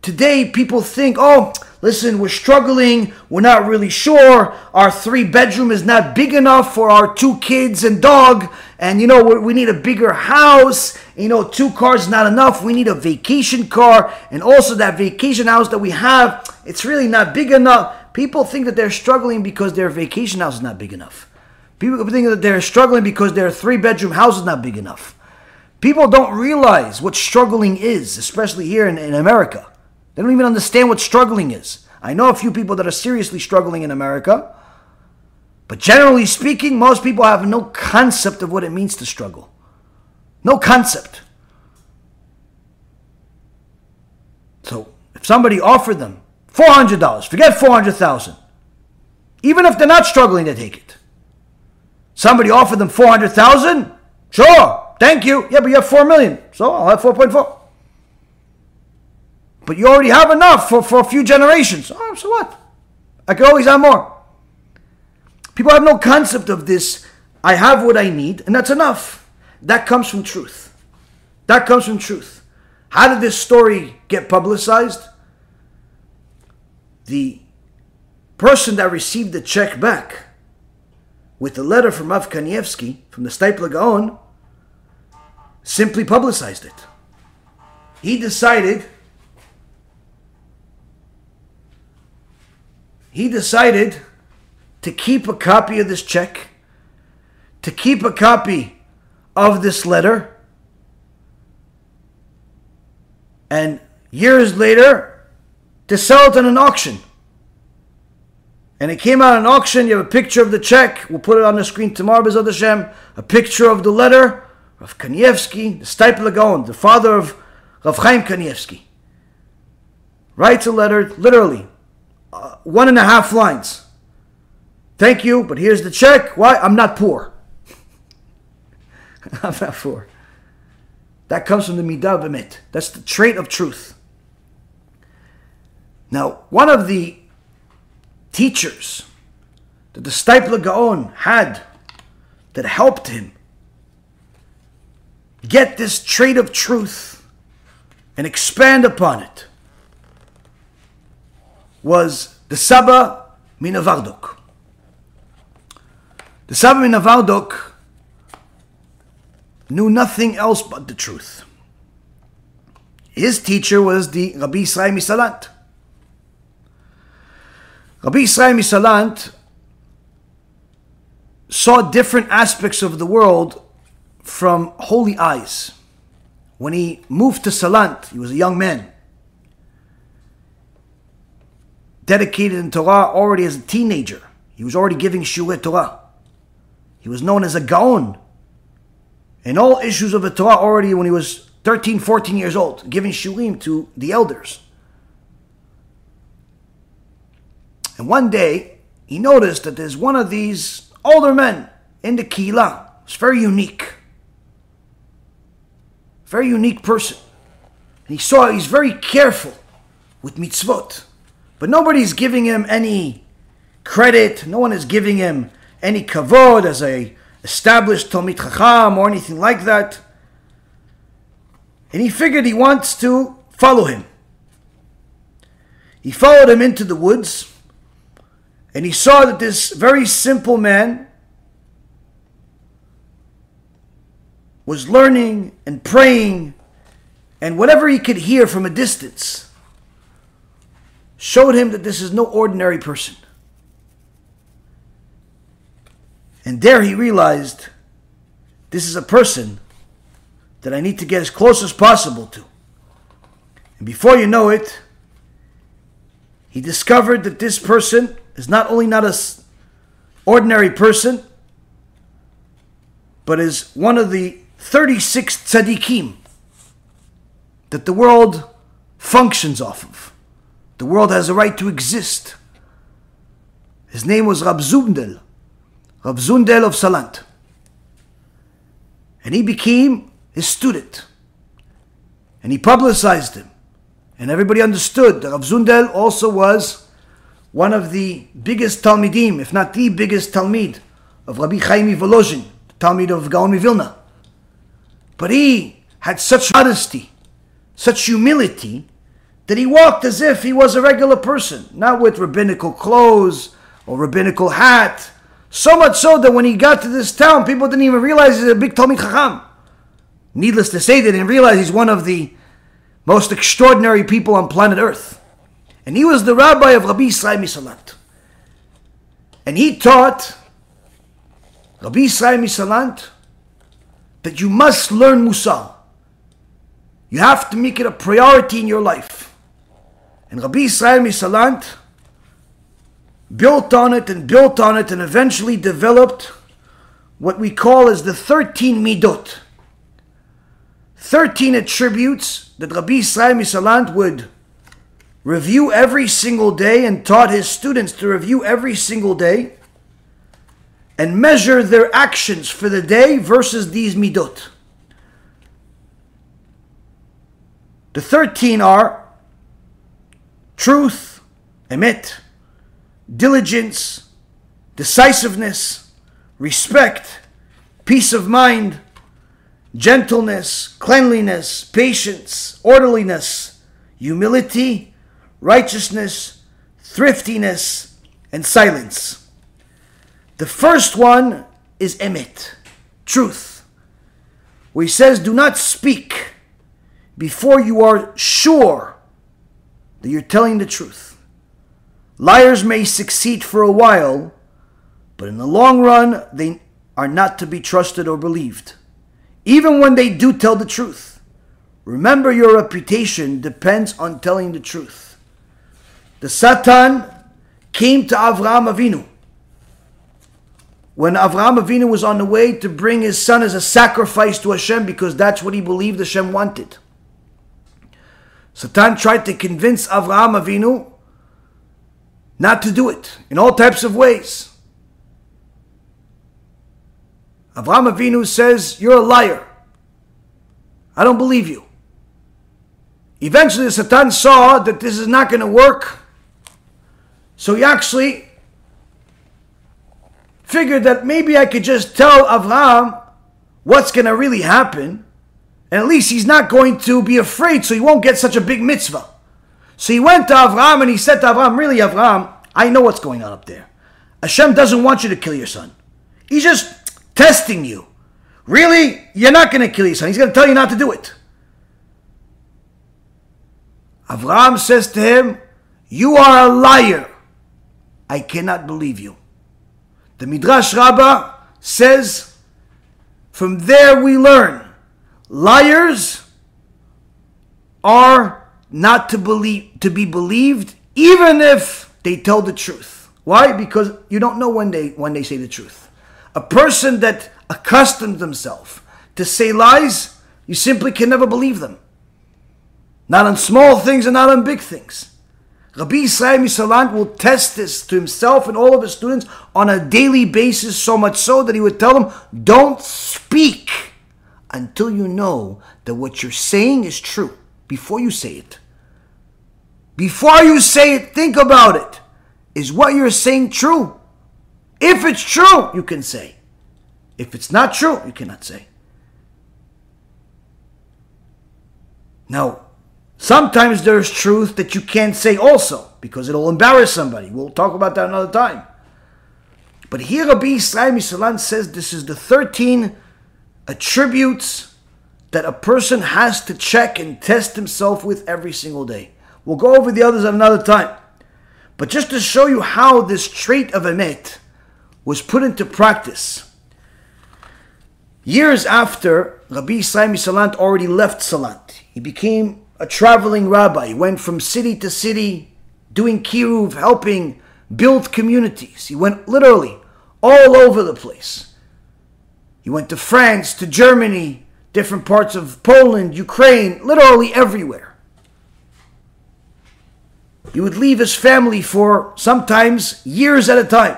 Today, people think, oh, listen, we're struggling, we're not really sure, our three bedroom is not big enough for our two kids and dog, and you know, we need a bigger house, you know, two cars not enough, we need a vacation car, and also that vacation house that we have, it's really not big enough. People think that they're struggling because their vacation house is not big enough. People think that they're struggling because their three bedroom house is not big enough. People don't realize what struggling is, especially here in, in America. They don't even understand what struggling is. I know a few people that are seriously struggling in America, but generally speaking, most people have no concept of what it means to struggle. No concept. So if somebody offered them $400, forget 400,000. Even if they're not struggling, they take it. Somebody offered them 400,000? Sure. Thank you. Yeah, but you have 4 million. So I'll have 4.4. But you already have enough for, for a few generations. Oh, so what? I can always have more. People have no concept of this. I have what I need, and that's enough. That comes from truth. That comes from truth. How did this story get publicized? The person that received the check back with the letter from Rav Kanievsky, from the Steipler Gaon, simply publicized it. He decided he decided to keep a copy of this check, to keep a copy of this letter, and years later to sell it in an auction and it came out an auction. You have a picture of the check. We'll put it on the screen tomorrow, Bezat Hashem. A picture of the letter of Kanievsky, the Steipler Gaon, the father of Rav Chaim Kanievsky. Writes a letter, literally, uh, one and a half lines. Thank you, but here's the check. Why? I'm not poor. I'm not poor. That comes from the Midah. That's the trait of truth. Now, one of the teachers that the Steipler Gaon had that helped him get this trait of truth and expand upon it was the Saba MiNovardok. The Saba MiNovardok knew nothing else but the truth. His teacher was the Rabbi Israel Misalant. Rabbi Israel Misalant saw different aspects of the world from holy eyes. When he moved to Salant, he was a young man, dedicated in Torah already as a teenager. He was already giving Shiur Torah. He was known as a Gaon in all issues of the Torah already when he was 13, 14 years old, giving Shiurim to the elders. And one day, he noticed that there's one of these older men in the Kila. It's very unique. very unique person. And he saw he's very careful with mitzvot. But nobody's giving him any credit. No one is giving him any kavod as a established Talmid Chacham or anything like that. And he figured he wants to follow him. He followed him into the woods, and he saw that this very simple man was learning and praying, and whatever he could hear from a distance showed him that this is no ordinary person. And there he realized this is a person that I need to get as close as possible to. And before you know it, he discovered that this person is not only not an ordinary person, but is one of the 36 tzaddikim that the world functions off of. The world has a right to exist. His name was Rav Zundel. Rav Zundel of Salant. And he became his student. And he publicized him. And everybody understood that Rav Zundel also was one of the biggest Talmidim, if not the biggest Talmid, of Rabbi Chaim Volozhin, the Talmid of Gaon Vilna. But he had such modesty, such humility, that he walked as if he was a regular person, not with rabbinical clothes or rabbinical hat, so much so that when he got to this town, people didn't even realize he's a big Talmid Chacham. Needless to say, they didn't realize he's one of the most extraordinary people on planet Earth. And he was the rabbi of Rabbi Israel Misalant. And he taught Rabbi Israel Misalant that you must learn Musar. You have to make it a priority in your life. And Rabbi Israel Misalant built on it and built on it and eventually developed what we call as the 13 midot. 13 attributes that Rabbi Israel Misalant would review every single day and taught his students to review every single day and measure their actions for the day versus these midot. The 13 are truth, emet, diligence, decisiveness, respect, peace of mind, gentleness, cleanliness, patience, orderliness, humility, righteousness, thriftiness, and silence. The first one is emet, truth, where he says, Do not speak before you are sure that you're telling the truth. Liars may succeed for a while, but in the long run, they are not to be trusted or believed, even when they do tell the truth. Remember, your reputation depends on telling the truth. The Satan came to Avraham Avinu. When Avraham Avinu was on the way to bring his son as a sacrifice to Hashem because that's what he believed Hashem wanted. Satan tried to convince Avraham Avinu not to do it in all types of ways. Avraham Avinu says, You're a liar. I don't believe you. Eventually, Satan saw that this is not going to work. So he actually figured that maybe I could just tell Avraham what's going to really happen. And at least he's not going to be afraid, so he won't get such a big mitzvah. So he went to Avram and he said to Avram, Really, Avram, I know what's going on up there. Hashem doesn't want you to kill your son. He's just testing you. Really? You're not going to kill your son. He's going to tell you not to do it. Avram says to him, You are a liar. I cannot believe you. The Midrash Rabbah says, From there we learn liars are not to believe to be believed even if they tell the truth. Why? Because you don't know when they when they say the truth. A person that accustoms themselves to say lies you simply can never believe them. Not on small things and not on big things. Rabbi Israel Misalant will test this to himself and all of his students on a daily basis, so much so that he would tell them, Don't speak until you know that what you're saying is true before you say it. Before you say it, think about it. Is what you're saying true? If it's true, you can say. If it's not true, you cannot say. Now, sometimes there's truth that you can't say also because it'll embarrass somebody. We'll talk about that another time. But here Rabbi Israel Misalan says this is the 13 attributes that a person has to check and test himself with every single day. We'll go over the others at another time. But just to show you how this trait of Emet was put into practice. Years after Rabbi Israel Salant already left Salant, he became a traveling rabbi. He went from city to city, doing kiruv, helping build communities. He went literally all over the place. He went to France, to Germany, different parts of Poland, Ukraine, literally everywhere. He would leave his family for sometimes years at a time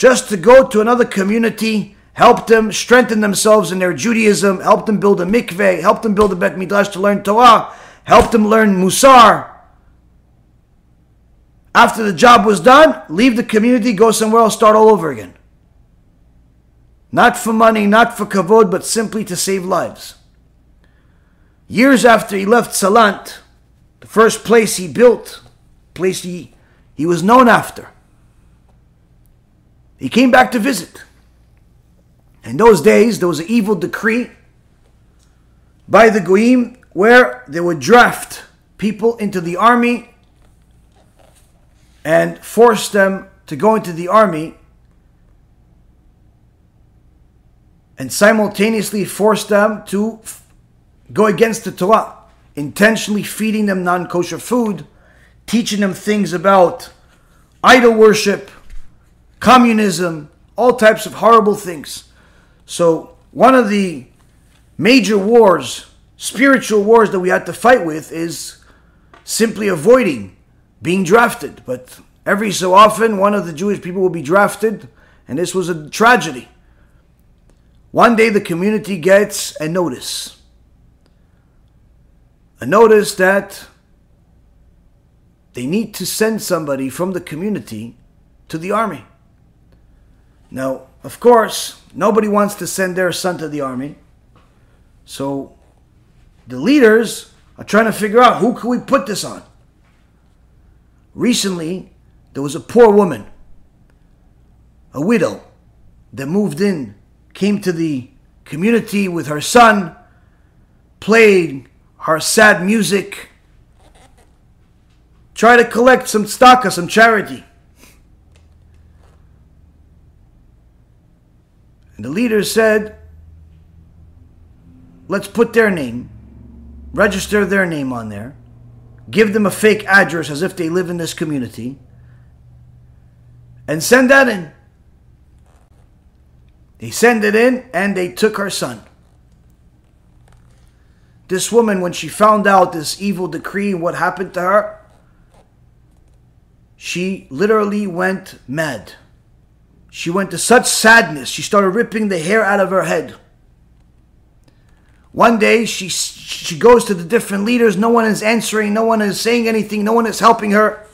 just to go to another community, help them strengthen themselves in their Judaism, help them build a mikveh, help them build a Bet Midrash to learn Torah, help them learn Musar. After the job was done, leave the community, go somewhere else, start all over again. Not for money, not for kavod, but simply to save lives. Years after he left Salant, the first place he built, place he, he was known after, he came back to visit. In those days, there was an evil decree by the Goyim where they would draft people into the army and force them to go into the army and simultaneously force them to go against the Torah, intentionally feeding them non kosher food, teaching them things about idol worship, communism, all types of horrible things. So, one of the major wars, spiritual wars that we had to fight with is simply avoiding being drafted. But every so often, one of the Jewish people will be drafted, and this was a tragedy. One day, the community gets a notice. Notice that they need to send somebody from the community to the army. Now, of course, nobody wants to send their son to the army. So the leaders are trying to figure out who can we put this on. Recently, there was a poor woman, a widow, that moved in, came to the community with her son, played her sad music, Try to collect some tzedakah, some charity. And the leader said, let's put their name, register their name on there, give them a fake address as if they live in this community, and send that in. They send it in and they took her son. This woman, when she found out this evil decree and what happened to her, she literally went mad. She went to such sadness, she started ripping the hair out of her head. One day, she, she goes to the different leaders. No one is answering, no one is saying anything, no one is helping her.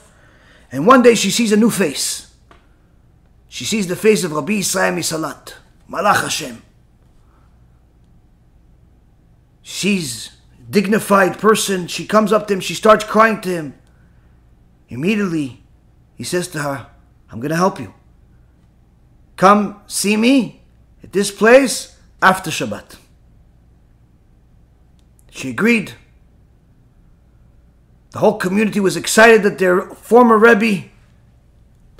And one day, she sees a new face. She sees the face of Rabbi Israel Misalant, Malach Hashem. She's dignified person. She comes up to him, she starts crying to him. Immediately, he says to her, I'm going to help you. Come see me at this place after Shabbat. She agreed. The whole community was excited that their former Rebbe,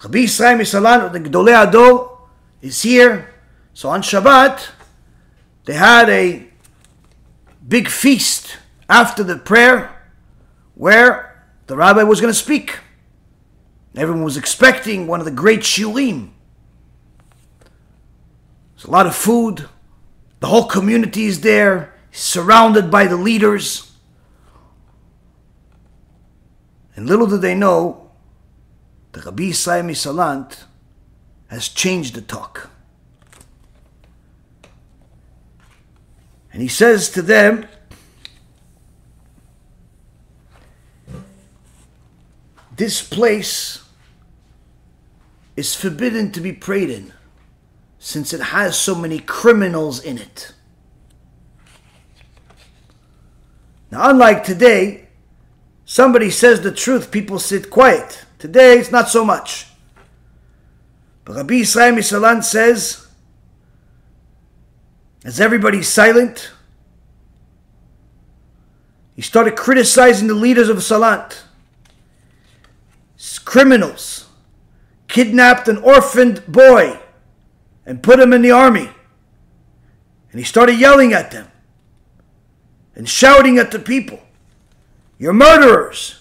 Rabbi Israel Misalan, the Gedolei Ador, is here. So on Shabbat, they had a big feast after the prayer where the rabbi was going to speak. Everyone was expecting one of the great shiurim there's a lot of food. The whole community is there, surrounded by the leaders. And little do they know, the Rabbi Saimi Salant has changed the talk. And he says to them, This place is forbidden to be prayed in since it has so many criminals in it. Now, unlike today, somebody says the truth, people sit quiet. Today, it's not so much. But Rabbi Israel Misalant says, as everybody's silent, he started criticizing the leaders of Salant criminals kidnapped an orphaned boy and put him in the army. And he started yelling at them and shouting at the people You're murderers!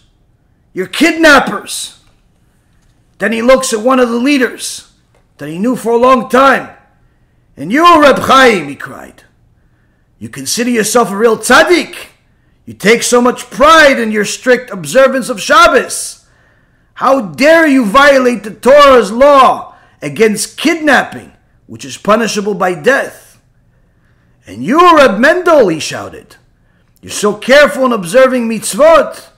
You're kidnappers! Then he looks at one of the leaders that he knew for a long time. And you, Reb Chaim, he cried, you consider yourself a real tzaddik. You take so much pride in your strict observance of Shabbos. How dare you violate the Torah's law against kidnapping, which is punishable by death? And you, Reb Mendel, he shouted, you're so careful in observing mitzvot,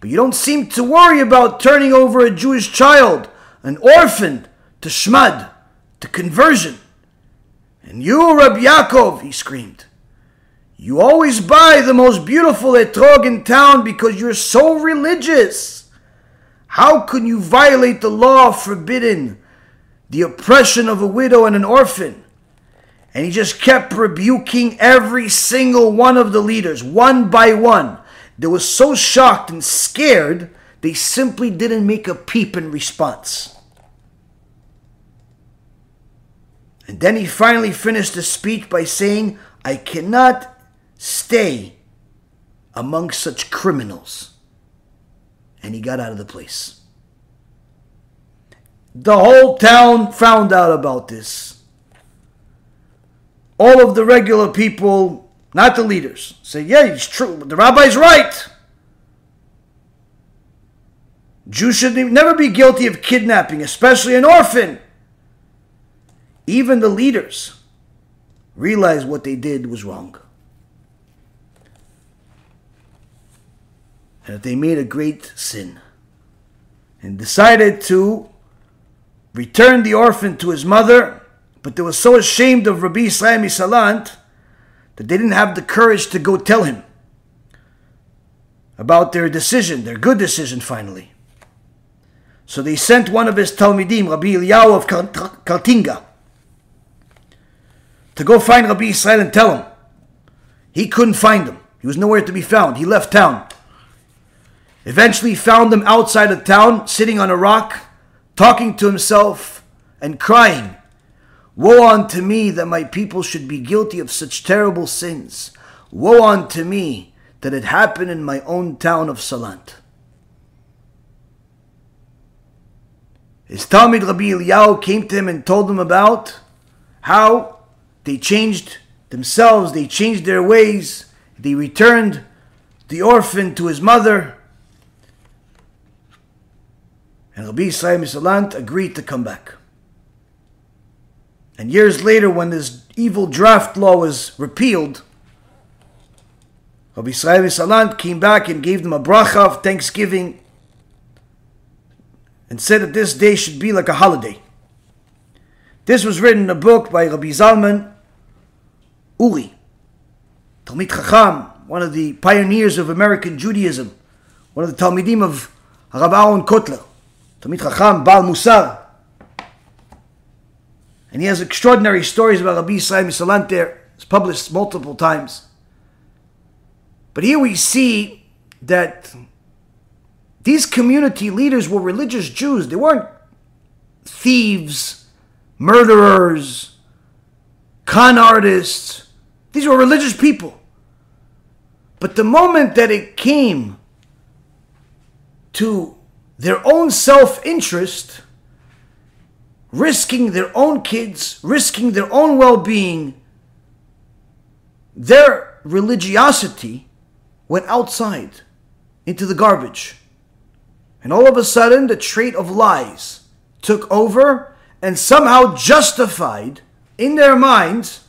but you don't seem to worry about turning over a Jewish child, an orphan, to shmad, to conversion. And you, Reb Yaakov, he screamed, you always buy the most beautiful etrog in town because you're so religious. How can you violate the law forbidden the oppression of a widow and an orphan? And he just kept rebuking every single one of the leaders, one by one. They were so shocked and scared, they simply didn't make a peep in response. And then he finally finished the speech by saying, I cannot stay among such criminals and he got out of the place. The whole town found out about this. All of the regular people, not the leaders, say, Yeah, it's true. The rabbi's right. Jews should never be guilty of kidnapping, especially an orphan. Even the leaders realized what they did was wrong. and that they made a great sin and decided to return the orphan to his mother, but they were so ashamed of Rabbi Israel Misalant that they didn't have the courage to go tell him about their decision, their good decision finally. So they sent one of his Talmidim, Rabbi Eliyahu of Kartinga, to go find Rabbi Israel and tell him. He couldn't find him. He was nowhere to be found. He left town. Eventually found him outside of town, sitting on a rock, talking to himself and crying, Woe unto me that my people should be guilty of such terrible sins. Woe unto me that it happened in my own town of Salant. His Talmid Rabbi Eliyahu came to him and told him about how they changed themselves, they changed their ways, they returned the orphan to his mother, and Rabbi Israel Misalant agreed to come back. And years later, when this evil draft law was repealed, Rabbi Israel Misalant came back and gave them a bracha of thanksgiving and said that this day should be like a holiday. This was written in a book by Rabbi Zalman Ury, Talmid Chacham, one of the pioneers of American Judaism, one of the Talmidim of Rav Aaron Kotler. Talmid Chacham, Baal Musar. And he has extraordinary stories about Rabbi Israel Misalant there. It's published multiple times. But here we see that these community leaders were religious Jews. They weren't thieves, murderers, con artists. These were religious people. But the moment that it came to their own self interest, risking their own kids, risking their own well being, their religiosity went outside into the garbage. And all of a sudden, the trait of lies took over and somehow justified in their minds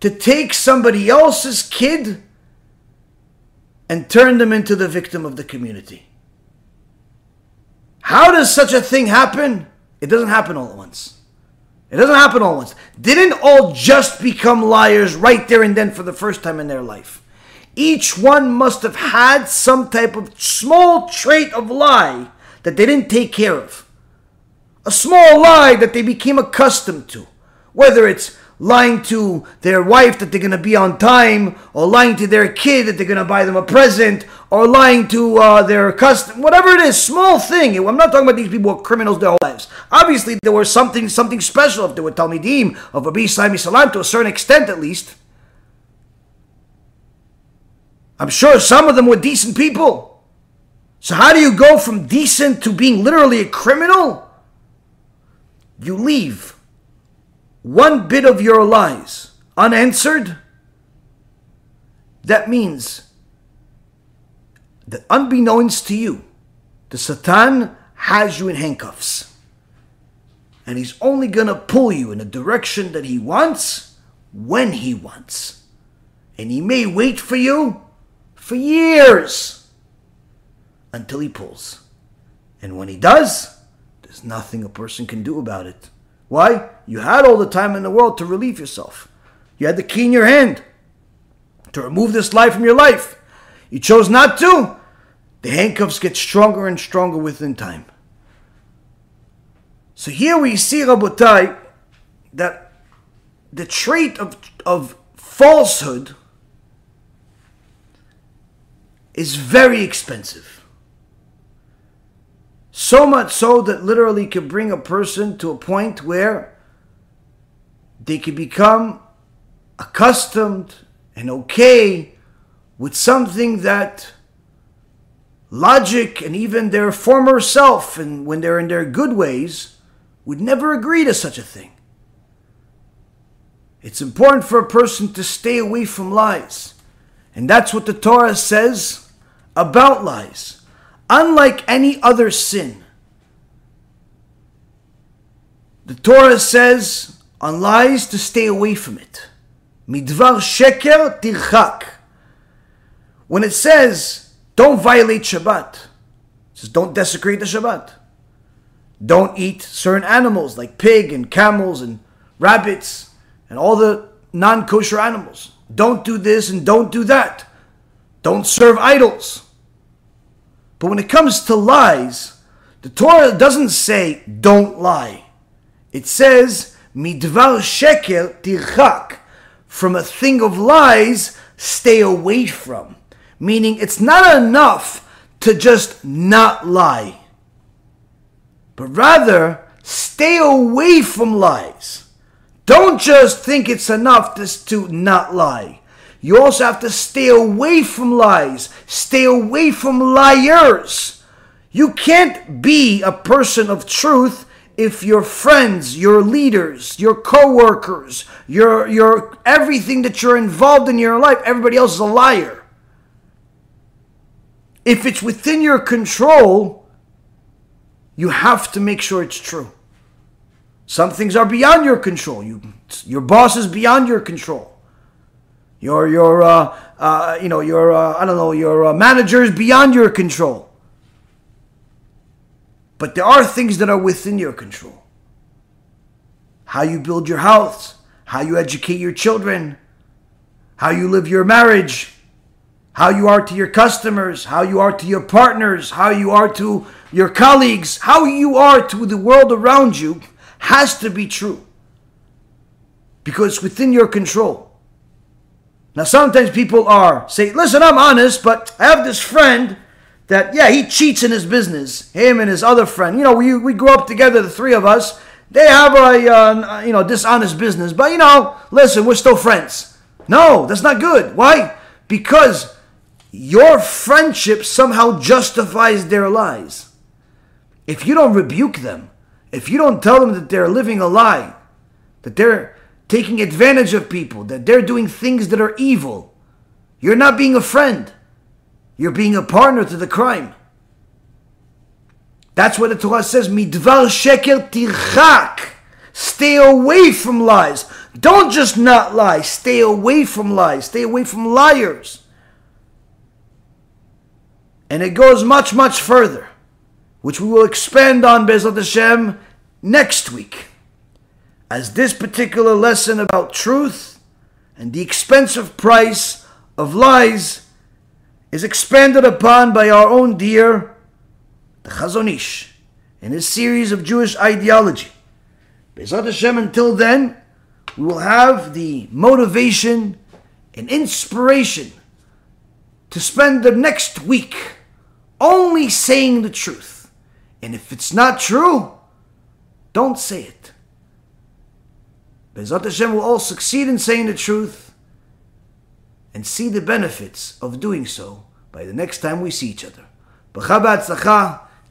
to take somebody else's kid and turn them into the victim of the community. How does such a thing happen? It doesn't happen all at once. It doesn't happen all at once. Didn't all just become liars right there and then for the first time in their life. Each one must have had some type of small trait of lie that they didn't take care of. A small lie that they became accustomed to. Whether it's lying to their wife that they're going to be on time, or lying to their kid that they're going to buy them a present, or lying to uh, their custom, whatever it is, small thing. I'm not talking about these people who are criminals their whole lives. Obviously, there was something something special if they were Talmidim of Rabbi Sami Salam to a certain extent at least. I'm sure some of them were decent people. So how do you go from decent to being literally a criminal? You leave one bit of your lies unanswered, that means that unbeknownst to you, the Satan has you in handcuffs. And he's only going to pull you in the direction that he wants when he wants. And he may wait for you for years until he pulls. And when he does, there's nothing a person can do about it. Why? You had all the time in the world to relieve yourself. You had the key in your hand to remove this life from your life. You chose not to. The handcuffs get stronger and stronger within time. So here we see, Rabotai, that the trait of, of falsehood is very expensive. So much so that literally can bring a person to a point where they can become accustomed and okay with something that logic and even their former self, and when they're in their good ways, would never agree to such a thing. It's important for a person to stay away from lies. And that's what the Torah says about lies. Unlike any other sin, the Torah says on lies to stay away from it. Midvar sheker tirchak. When it says don't violate Shabbat, it says don't desecrate the Shabbat. Don't eat certain animals like pig and camels and rabbits and all the non kosher animals. Don't do this and don't do that. Don't serve idols. But when it comes to lies, the Torah doesn't say don't lie. It says midvar sheker tirchak. From a thing of lies, stay away from. Meaning it's not enough to just not lie. But rather, stay away from lies. Don't just think it's enough just to not lie. You also have to stay away from lies, stay away from liars. You can't be a person of truth if your friends, your leaders, your co-workers, your your everything that you're involved in your life, everybody else is a liar. If it's within your control, you have to make sure it's true. Some things are beyond your control. You, your boss is beyond your control. Your your uh, uh, you know your uh, I don't know your uh, manager is beyond your control. But there are things that are within your control. How you build your house, how you educate your children, how you live your marriage, how you are to your customers, how you are to your partners, how you are to your colleagues, how you are to the world around you has to be true. Because within your control. Now, sometimes people are say, "Listen, I'm honest, but I have this friend that, yeah, he cheats in his business. Him and his other friend. You know, we we grew up together, the three of us. They have a uh, you know dishonest business, but you know, listen, we're still friends. No, that's not good. Why? Because your friendship somehow justifies their lies. If you don't rebuke them, if you don't tell them that they're living a lie, that they're taking advantage of people, that they're doing things that are evil. You're not being a friend. You're being a partner to the crime. That's what the Torah says, midvar sheker tirchak. Stay away from lies. Don't just not lie. Stay away from lies. Stay away from liars. And it goes much, much further, which we will expand on Bezat Hashem next week. As this particular lesson about truth and the expensive price of lies is expanded upon by our own dear, the Chazon Ish, in his series of Jewish ideology. Bezat Hashem, until then, we will have the motivation and inspiration to spend the next week only saying the truth. And if it's not true, don't say it. Bezat Hashem will all succeed in saying the truth and see the benefits of doing so by the next time we see each other.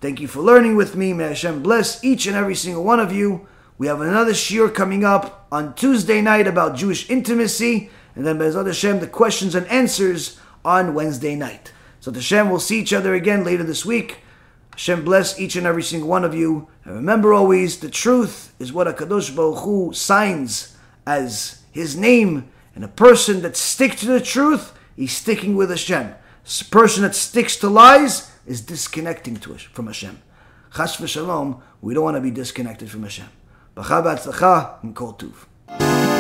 Thank you for learning with me. May Hashem bless each and every single one of you. We have another shiur coming up on Tuesday night about Jewish intimacy, and then Bezat Hashem, the questions and answers on Wednesday night. So Hashem, we'll see each other again later this week. Hashem bless each and every single one of you. And remember always, the truth is what HaKadosh Baruch Hu signs as his name. And a person that sticks to the truth, he's sticking with Hashem. A person that sticks to lies is disconnecting to us from Hashem. Chas v'shalom, we don't want to be disconnected from Hashem. B'cha b'atzlacha and kol tuv.